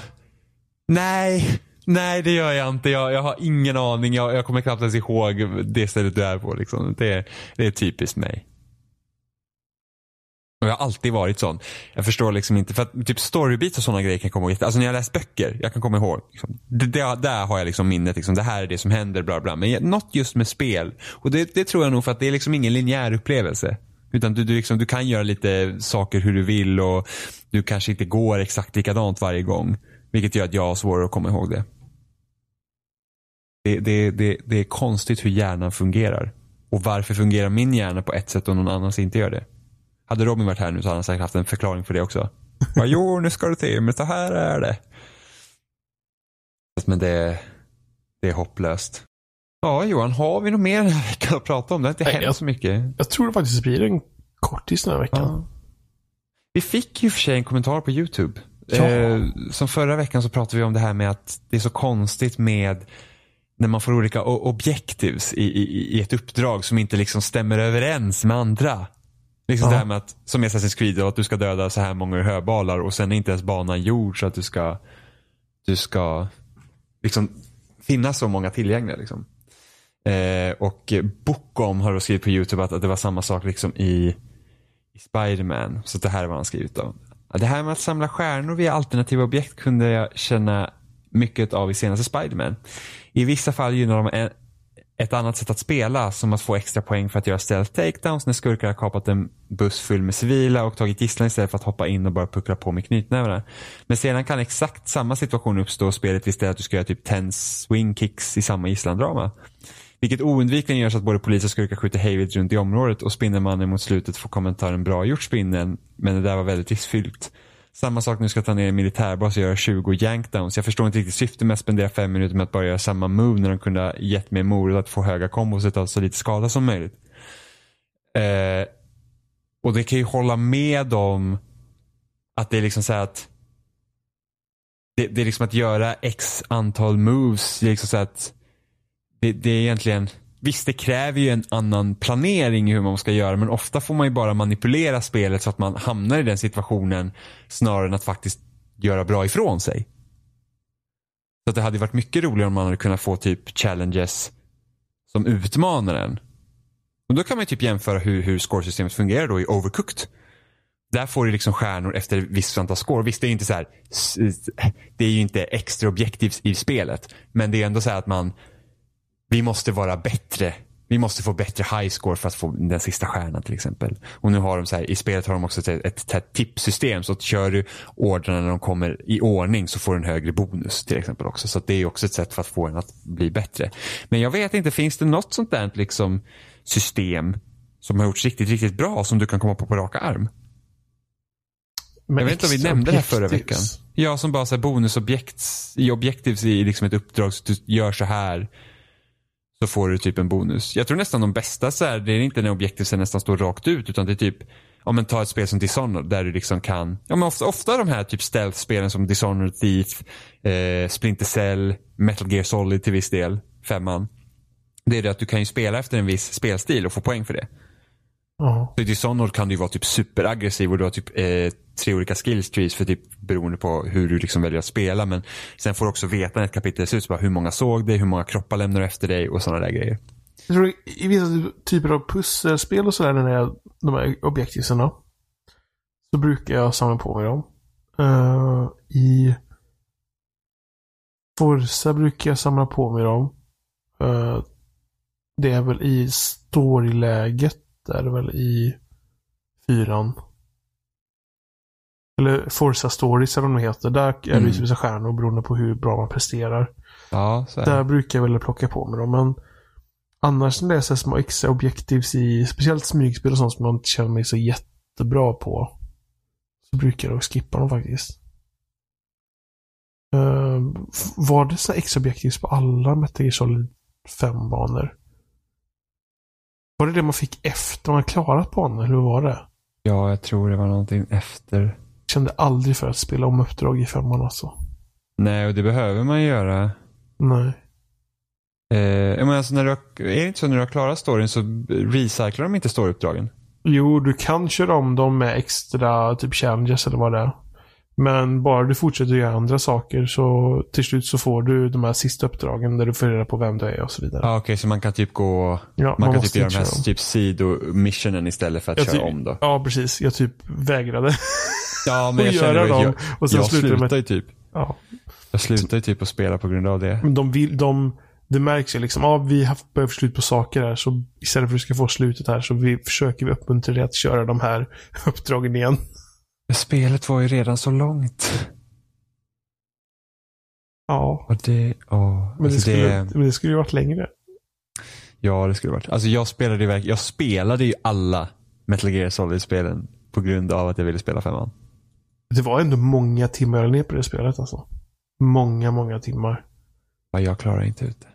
Nej, nej det gör jag inte. Jag, jag har ingen aning. Jag, jag kommer knappt ens ihåg det stället du är på. Liksom. Det, det är typiskt mig. Och jag har alltid varit sån. Jag förstår liksom inte, för att typ storybeats och sådana grejer kan jag komma ihåg. Alltså när jag läst böcker, jag kan komma ihåg. Liksom, det, det, där har jag liksom minnet, liksom, det här är det som händer, bla bla. Men något just med spel. Och det, det tror jag nog för att det är liksom ingen linjär upplevelse. Utan du, du, liksom, du kan göra lite saker hur du vill och du kanske inte går exakt likadant varje gång. Vilket gör att jag har svårare att komma ihåg det. Det, det, det, det är konstigt hur hjärnan fungerar. Och varför fungerar min hjärna på ett sätt och någon annans inte gör det? Hade Robin varit här nu så hade han säkert haft en förklaring för det också. Ja, jo, nu ska du till men så här är det. Men det, det är hopplöst. Ja, Johan, har vi något mer den här veckan att prata om? Det har inte Nej, hänt jag, så mycket. Jag tror det faktiskt blir en kortis den här veckan. Ja. Vi fick ju för sig en kommentar på YouTube Ja. Eh, som förra veckan så pratade vi om det här med att det är så konstigt med när man får olika objektivs i, i, i ett uppdrag som inte liksom stämmer överens med andra. Liksom ja. det här med att, som i Assassin's Creed, att du ska döda så här många höbalar och sen är inte ens banan gjord så att du ska, du ska liksom finnas så många tillgängliga. Liksom. Eh, och Bookom har då skrivit på YouTube att, att det var samma sak liksom i, i Spiderman. Så det här är vad han skrivit då. Det här med att samla stjärnor via alternativa objekt kunde jag känna mycket av i senaste Spiderman. I vissa fall gynnar de en, ett annat sätt att spela, som att få extra poäng för att göra stealth takedowns när skurkar har kapat en buss full med civila och tagit gisslan istället för att hoppa in och bara puckla på med knytnävarna. Men sedan kan exakt samma situation uppstå och spelet istället att du ska göra typ 10 swing kicks i samma gisslandrama. Vilket oundvikligen gör så att både polis och skurkar skjuter hejvilt runt i området och Spindelmannen mot slutet får kommentaren bra gjort Spindeln, men det där var väldigt riskfyllt. Samma sak nu, ska ta ner en militärbas och göra 20 yankdowns. Jag förstår inte riktigt syftet med att spendera fem minuter med att bara göra samma move när de kunde ha gett mig morot att få höga kombos och ta så lite skada som möjligt. Eh, och det kan ju hålla med om att det är liksom så att det, det, är liksom att göra x antal moves. Det är liksom så att det, det är egentligen, visst det kräver ju en annan planering i hur man ska göra men ofta får man ju bara manipulera spelet så att man hamnar i den situationen snarare än att faktiskt göra bra ifrån sig. Så att det hade varit mycket roligare om man hade kunnat få typ challenges som utmanar en. Och då kan man ju typ jämföra hur, hur scoresystemet fungerar då i Overcooked. Där får du liksom stjärnor efter visst antal score. Visst, det är inte så här, det är ju inte extra objektivt i spelet. Men det är ändå så här att man vi måste vara bättre. Vi måste få bättre high score för att få den sista stjärnan till exempel. Och nu har de så här, i spelet har de också ett, ett, ett tippsystem. Så att kör du ordrarna när de kommer i ordning så får du en högre bonus till exempel också. Så det är också ett sätt för att få en att bli bättre. Men jag vet inte, finns det något sånt där liksom system som har gjorts riktigt, riktigt bra som du kan komma på på raka arm? Men jag vet inte om vi nämnde det här förra veckan. Ja, som bara så här bonusobjekt i objektivs i liksom ett uppdrag. Så du gör så här så får du typ en bonus. Jag tror nästan de bästa så här, det är inte när objektet nästan står rakt ut utan det är typ ja men ta ett spel som Dishonored där du liksom kan, ja men ofta, ofta de här typ stealth-spelen som Dishonored, Thief, eh, Splinter Cell, Metal Gear Solid till viss del, femman. Det är det att du kan ju spela efter en viss spelstil och få poäng för det. Ja. Så I Dishonored kan du vara typ superaggressiv och du har typ eh, tre olika skills trees för typ beroende på hur du liksom väljer att spela. Men sen får du också veta när ett kapitel ser ut, bara hur många såg dig, hur många kroppar lämnar du efter dig och sådana där grejer. Jag tror i vissa typer av pusselspel och sådär, när de här objektiven så brukar jag samla på mig dem. Eh, I Forza brukar jag samla på mig dem. Eh, det är väl i storyläget, är det väl i fyran. Eller Forza Stories eller vad de heter. Där är det Mm. ju vissa stjärnor beroende på hur bra man presterar. Ja, Där brukar jag väl plocka på mig dem, men annars när det är så små extra objektivs i speciellt smygspel och sånt som man inte känner mig så jättebra på. Så brukar jag skippa dem faktiskt. Uh, var det så här extra objektivs på alla Metal Gear Solid 5-banor? Var det det man fick efter man klarat banan, eller hur var det? Ja, jag tror det var någonting efter. Jag kände aldrig för att spela om uppdrag i femman alltså. Nej, och det behöver man göra. Nej. Eh, menar, alltså, när du har, är det inte så när du har klarat storyn så recyclar de inte storyuppdragen? Jo, du kan köra om dem med extra typ challenges eller vad det är. Men bara du fortsätter göra andra saker så till slut så får du de här sista uppdragen där du får reda på vem du är och så vidare. Ja, okej, så man kan typ gå, Ja, man, kan måste typ göra de här typ sido-missionen istället för att Jag köra om då. Ja, precis. Jag typ vägrade. Ja, men jag känner att jag, och sen jag slutar med... ju typ. Ja. Jag slutar ju typ att spela på grund av det. Men de vill, de, det märks ju liksom, ja vi har behövt slut på saker här så istället för att du ska få slutet här så vi försöker vi uppmuntra dig att köra de här uppdragen igen. Men Spelet var ju redan så långt. Ja. Och det, ja. Men det alltså skulle, det, men det skulle ju varit längre. ja, det skulle varit. Alltså jag spelade ju jag spelade ju alla Metal Gear Solid-spelen på grund av att jag ville spela femman. Det var ändå många timmar jag ner på det spelet alltså. Många, många timmar. Ja, jag klarar inte ut det.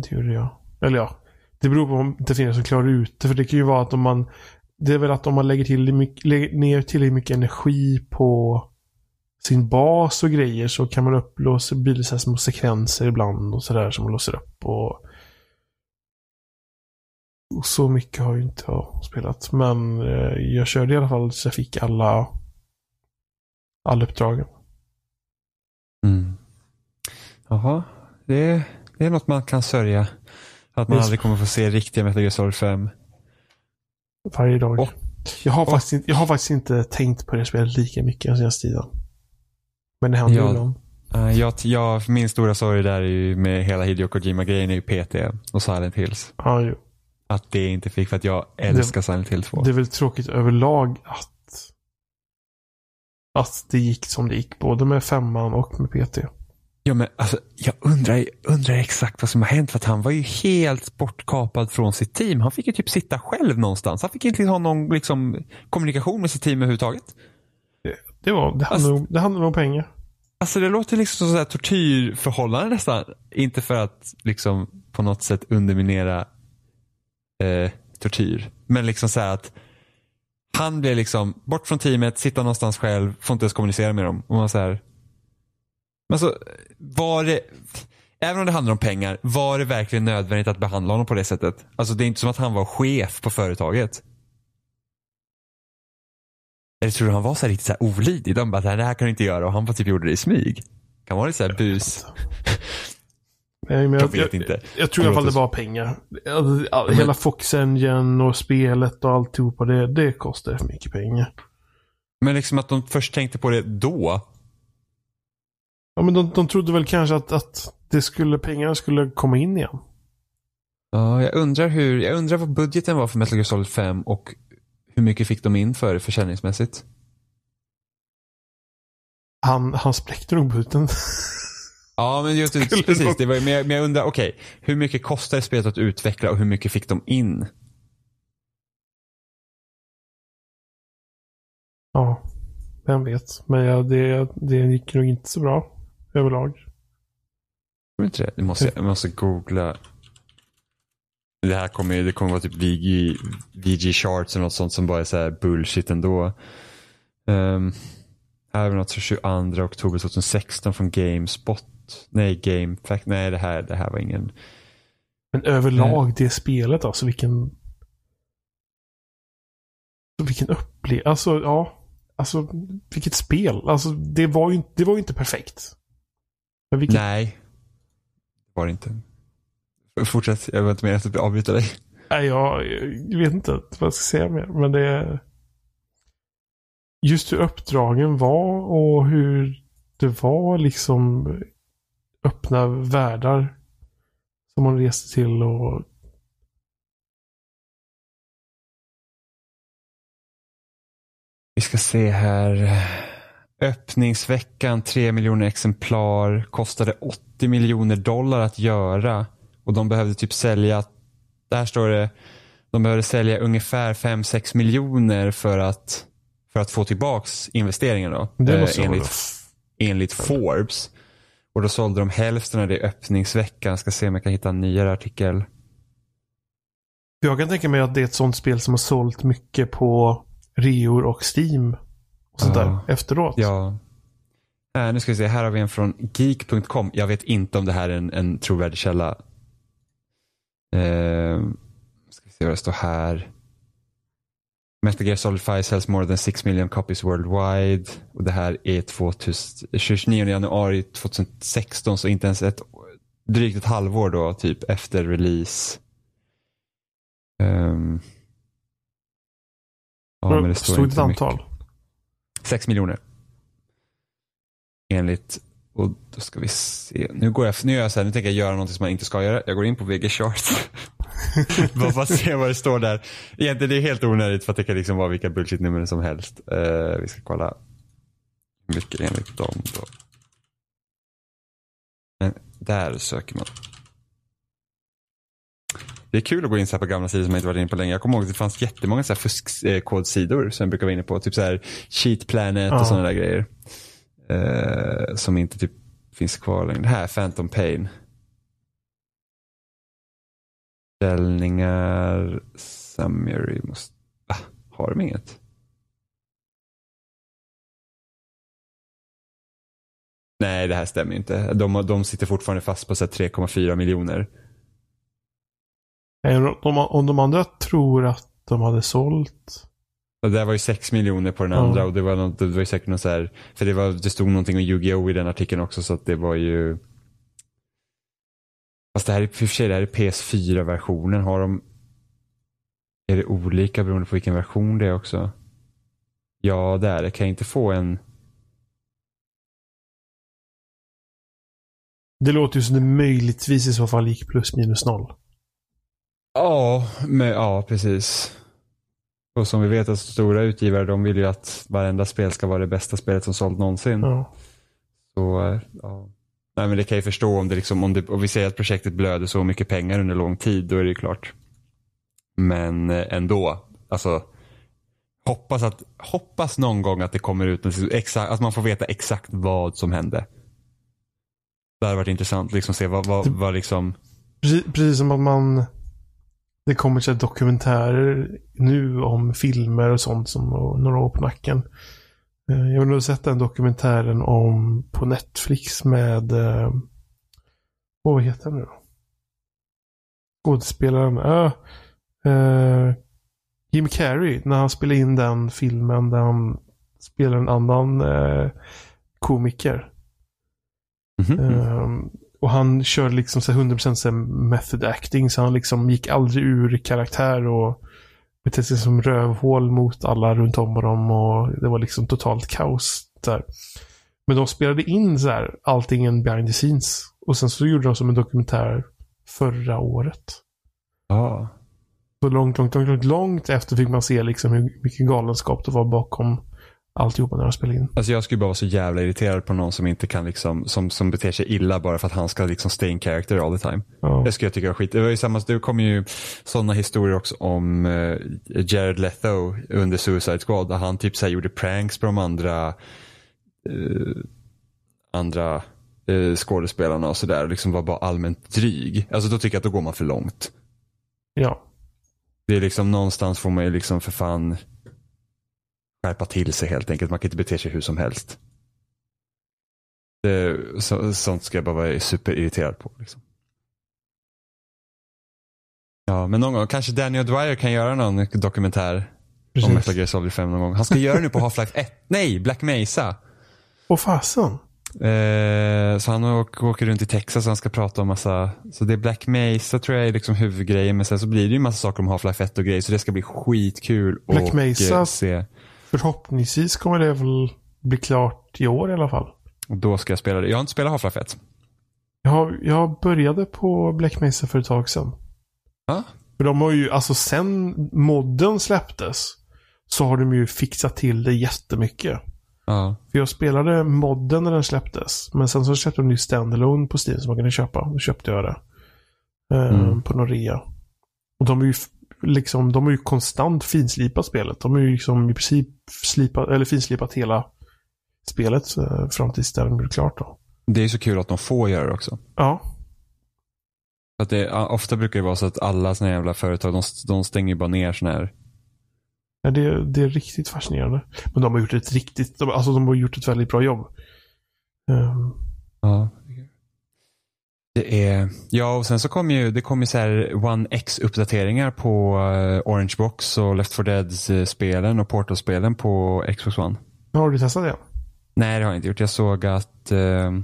Det gjorde jag. Eller ja. Det beror på om det finns som klarar ut det. För det kan ju vara att om man... Det är väl att om man lägger, till lägger ner tillräckligt mycket energi på sin bas och grejer så kan man upplåsa, blir det små sekvenser ibland och sådär som man låser upp och... och så mycket har ju inte jag spelat. Men eh, jag körde i alla fall så jag fick alla alla uppdragen. Mm. Jaha, det, det är något man kan sörja. Att man aldrig kommer få se riktiga Metal Gear Solid 5. Varje dag. Åh. Jag, har Åh. faktiskt inte, jag har faktiskt inte tänkt på det spelet lika mycket den senaste tiden. Men det händer ju ibland. Uh, jag, jag, min stora sorg där är ju med hela Hideo Kojima-grejen är ju PT och Silent Hills. Ja, ju. Att det inte fick för att jag älskar Silent Hill 2. Det är väl tråkigt överlag att att det gick som det gick. Både med femman och med PT. Ja, men alltså, jag undrar, undrar exakt vad som har hänt för att han var ju helt bortkapad från sitt team. Han fick ju typ sitta själv någonstans. Han fick inte ha någon liksom, kommunikation med sitt team överhuvudtaget. Det, var, det, handlar, Alltså- om, det om pengar. Alltså det låter liksom som tortyrförhållande nästan. Inte för att liksom på något sätt underminera eh, tortyr. Men liksom så att han blev liksom bort från teamet, sitta någonstans själv, får inte ens kommunicera med dem. Och man så här, men så var det, även om det handlar om pengar, var det verkligen nödvändigt att behandla honom på det sättet? Alltså det är inte som att han var chef på företaget. Eller tror du han var så här riktigt så här olydig? De bara, det här kan du inte göra och han bara typ gjorde det i smyg. Kan vara lite så här bus. Nej, men Jag vet inte. Jag, jag tror i alla fall det var pengar. Alltså, all- Hela Fox Engine och spelet och alltihopa. Det, det kostar för mycket pengar. Men liksom att de först tänkte på det då. Ja, men de, de trodde väl kanske att, att det skulle, pengarna skulle komma in igen. Ja, jag undrar hur, jag undrar vad budgeten var för Metal Gear Solid 5 och hur mycket fick de in för försäljningsmässigt? Han, han spräckte nog budgeten. Ja, men just Skulle precis. Det var, men, jag, men jag undrar, okej, hur mycket kostar spelet att utveckla och hur mycket fick de in? ja, vem vet. Men ja, det, det gick nog inte så bra överlag. Tror inte det? Jag måste, jag måste googla. det här kommer, det kommer vara typ VG, VG Charts eller något sånt som bara är så bullshit ändå. Um, här har vi något från 22 oktober 2016 från Gamespot. Nej, GameFact. Nej, det här, det här var ingen. Men överlag det spelet alltså, vilken... Vilken upplevelse. Alltså, ja. Alltså, vilket spel. Alltså, det var ju, det var ju inte perfekt. Vilket... Nej. Det var det inte. Fortsätt, jag vill inte mer att avbryta dig. Nej, jag, jag vet inte vad jag ska säga mer. Men det är... Just hur uppdragen var och hur det var liksom öppna världar. Som man reste till och... Vi ska se här. Öppningsveckan 3 miljoner exemplar. Kostade 80 miljoner dollar att göra. Och de behövde typ sälja, där står det, de behövde sälja ungefär 5-6 miljoner för att, för att få tillbaks investeringen då. Det måste eh, enligt, enligt Forbes. Och då sålde de hälften av det i öppningsveckan. Ska se om jag kan hitta en nyare artikel. Jag kan tänka mig att det är ett sånt spel som har sålt mycket på reor och Steam. Och sånt där efteråt. Ja. Äh, nu ska vi se, här har vi en från geek.com. Jag vet inte om det här är en, en trovärdig källa. Uh, ska vi se vad det står här. Metal Gear Solid 5 sells more than 6 million copies worldwide. Och det här är 2000, 29 januari 2016, så inte ens ett, drygt ett halvår då, typ efter release. Um, ja, men det står Stod inte ett antal? 6 miljoner. Enligt, och då ska vi se. Nu går jag, nu gör jag så här, nu tänker jag göra något som man inte ska göra. Jag går in på VG Chart. Bara för att se vad det står där. Egentligen det är helt onödigt för att det kan liksom vara vilka bullshit-nummer som helst. Uh, vi ska kolla hur mycket enligt dem då. Men där söker man. Det är kul att gå in så på gamla sidor som jag inte varit inne på länge. Jag kommer ihåg att det fanns jättemånga så här fuskkodsidor som jag brukar vara inne på. Typ så här Cheat Planet och sådana där grejer. Uh, som inte typ finns kvar längre. Det här, Phantom Pain. Beställningar. Summary. Måste, ah, har de inget? Nej, det här stämmer inte. De, de sitter fortfarande fast på 3,4 miljoner. Om, om de andra tror att de hade sålt. Det där var ju 6 miljoner på den andra och det var, något, det var ju säkert något så här, för det, var, det stod någonting om Yu-Gi-Oh i den artikeln också så att det var ju Fast det här är, för sig, det här är PS4-versionen. Har de... Är det olika beroende på vilken version det är också? Ja, det är det. Kan jag inte få en... Det låter ju som det möjligtvis i så fall gick plus minus noll. Ja, men, ja precis. Och som vi vet att stora utgivare de vill ju att varenda spel ska vara det bästa spelet som sålt någonsin. Ja. Så, eh, ja. Nej, men det kan jag förstå om det liksom, om, det, om vi säger att projektet blöder så mycket pengar under lång tid, då är det klart. Men eh, ändå, alltså hoppas, att, hoppas någon gång att det kommer ut, exakt, att man får veta exakt vad som hände. Det hade varit intressant, liksom se vad, vad, vad liksom... Precis, precis som att man det kommer så dokumentärer nu om filmer och sånt som några år på nacken. Eh, jag har sett den dokumentären om på Netflix med eh, vad heter han nu då? Skådespelaren. Äh, äh, Jim Carrey. När han spelade in den filmen där han spelar en annan äh, komiker. Mm -hmm. Och han körde liksom så 100% method acting. Så han liksom gick aldrig ur karaktär och betedde sig som rövhål mot alla runt om honom och det var liksom totalt kaos. Där. Men de spelade in så här, allting en behind the scenes. Och sen så gjorde de som en dokumentär förra året. Ja. Så långt, långt, långt, långt, långt efter fick man se liksom hur mycket galenskap det var bakom alltihopa när de spelade in. Alltså jag skulle bara vara så jävla irriterad på någon som inte kan liksom, som, som beter sig illa bara för att han ska liksom stay in character all the time. Ja. Det skulle jag tycka var skit. Det var ju samma, det kom ju sådana historier också om uh, Jared Leto under Suicide Squad där han typ så gjorde pranks på de andra uh, andra uh, skådespelarna och sådär. Liksom var bara allmänt dryg. Alltså då tycker jag att då går man för långt. Ja. Det är liksom någonstans får man ju liksom för fan skärpa till sig helt enkelt. Man kan inte bete sig hur som helst. Det, så, sånt ska jag bara vara superirriterad på. Liksom. Ja, men någon gång kanske Daniel Dwyer kan göra någon dokumentär om Metal Gear Solid 5 någon gång. Han ska göra nu på Half-Life 1. Nej, Black Mesa. Åh fasen. Eh, så han åker, åker runt i Texas och han ska prata om massa, så det är Black Mesa tror jag är liksom huvudgrejen. Men sen så blir det ju massa saker om Half-Life 1 och grejer. Så det ska bli skitkul Black och, Mesa. eh, se. Förhoppningsvis kommer det väl bli klart i år i alla fall. Då ska jag spela det. Jag har inte spelat Half-Life 1. Jag, jag började på Black Mesa för ett tag sedan. Ja. För de har ju, alltså sen modden släpptes så har de ju fixat till det jättemycket. Ja. För jag spelade modden när den släpptes. Men sen så släppte de ju standalone på Steam som man kunde köpa. Då köpte jag det. Eh, Mm. På någon rea. Och de är ju liksom, de har ju konstant finslipat spelet. De har ju liksom i princip slipat, eller finslipat hela spelet eh, fram tills det blir klart då. Det är så kul att de får göra det också. Ja, att det, ofta brukar det vara så att alla såna jävla företag, de, de stänger bara ner såna här. Ja, det, det är riktigt fascinerande. Men de har gjort ett riktigt, de, alltså de har gjort ett väldigt bra jobb. Ehm, Ja. Det är, ja och sen så kom ju, det kom ju så här One X-uppdateringar på eh, Orange Box och Left 4 Dead-spelen och Portal-spelen på Xbox One. har du testat det? Nej, det har jag inte gjort. Jag såg att, eh, jag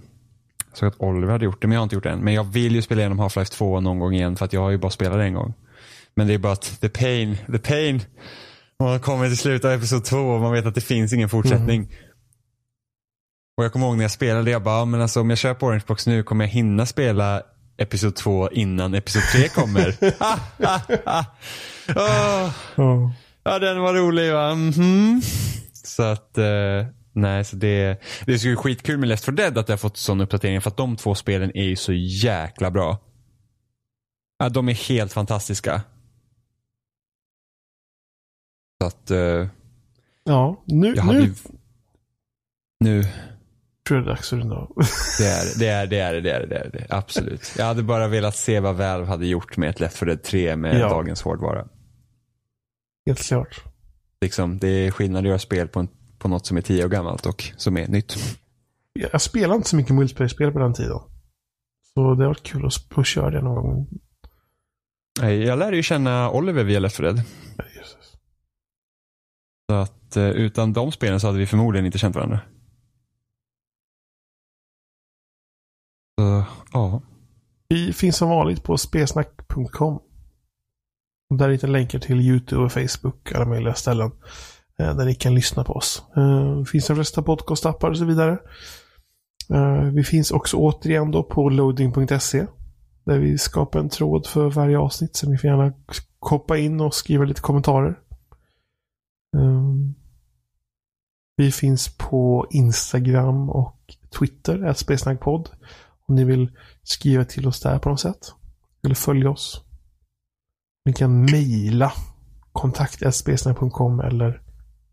såg att Oliver hade gjort det, men jag har inte gjort det än. Men jag vill ju spela igenom Half-Life 2 någon gång igen, för att jag har ju bara spelat det en gång. Men det är bara att the pain, the pain. Man kommer till slutet av episod 2 och man vet att det finns ingen fortsättning. Och jag kommer ihåg när jag spelade, jag bara, "Ja, men alltså om jag köper Orange Box nu kommer jag hinna spela episod 2 innan episod 3 kommer. ah, ah, ah. Åh. Ja. Ja, den var rolig va? Mhm. Så att, eh, nej, så det, det är så skitkul med Left 4 Dead att det har fått sån uppdatering för att de två spelen är ju så jäkla bra. Ja, de är helt fantastiska. Så att, eh, Ja, nu, nu ju, nu, att runda av. det är det, är det, är det, det är det, det är det, absolut. Jag hade bara velat se vad Valve hade gjort med ett Left 4 Dead 3 med Ja. dagens hårdvara. Helt klart. Liksom, det är skillnad att göra spel på, en, på något som är tio år gammalt och som är nytt. Jag spelade inte så mycket multiplayer-spel på den tiden. Så det har varit kul att, köra det någon gång. Jag lärde ju känna Oliver via Left 4 Dead. Jesus. Så att eh, utan de spelen så hade vi förmodligen inte känt varandra. Uh, ja. Vi finns som vanligt på spesnack.com. Där hittar länkar till YouTube och Facebook, alla möjliga ställen. eh, Där ni kan lyssna på oss. Eh, Det finns en resta podcastappar och så vidare. Eh, Vi finns också återigen då på loading.se. Där vi skapar en tråd för varje avsnitt. Så ni får gärna hoppa in och skriva lite kommentarer. Eh, Vi finns på Instagram och Twitter, Spesnackpodd. Om ni vill skriva till oss där på något sätt. Eller följa oss. Ni kan mejla kontakt.spelsnack.com eller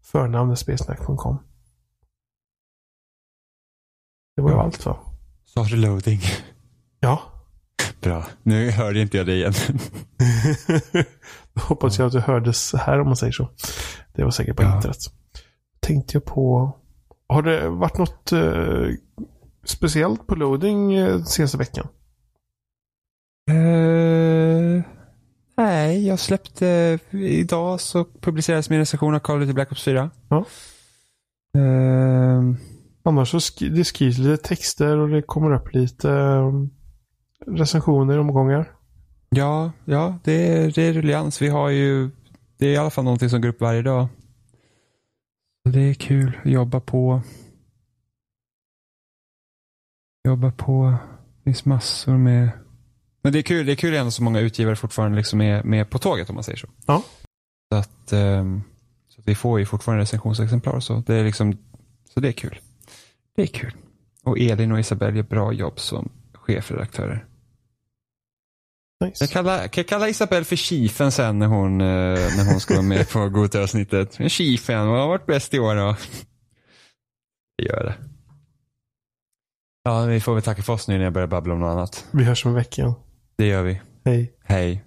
förnamnet.spelsnack.com. Det var ju Ja. allt va? Sa du loading? Ja. Bra. Nu hörde inte jag det igen. Då hoppas jag att du hördes här om man säger så. Det var säkert på Ja. internet. Tänkte jag på... Har det varit något eh, speciellt på loading eh, senaste veckan? Eh, nej, jag släppte idag så publicerades min recension av Call of Duty Black Ops 4. Ja. Eh, Annars så sk- det skrivs lite texter och det kommer upp lite eh, recensioner i omgångar. ja, ja, det är, det är ruljans. Vi har ju, det är i alla fall någonting som går upp varje dag. Det är kul att jobba på. Jobba på. Det finns massor med. Men det är kul, det är kul ändå så många utgivare fortfarande liksom är med på tåget om man säger så. Ja. Så att, ehm, så att vi får ju fortfarande recensionsexemplar och så. Det är liksom, så det är kul. Det är kul. Och Elin och Isabelle gör bra jobb som chefredaktörer. Nice. Jag kallar, kan jag kalla Isabelle för Chiefen sen när hon, eh, när hon ska vara med på Gothia-avsnittet? Men Chiefen, vad har varit bäst i år då? Det gör det. Ja, vi får väl tacka för oss nu när jag börjar babbla om något annat. Vi hörs om en vecka. Det gör vi. Hej. Hej.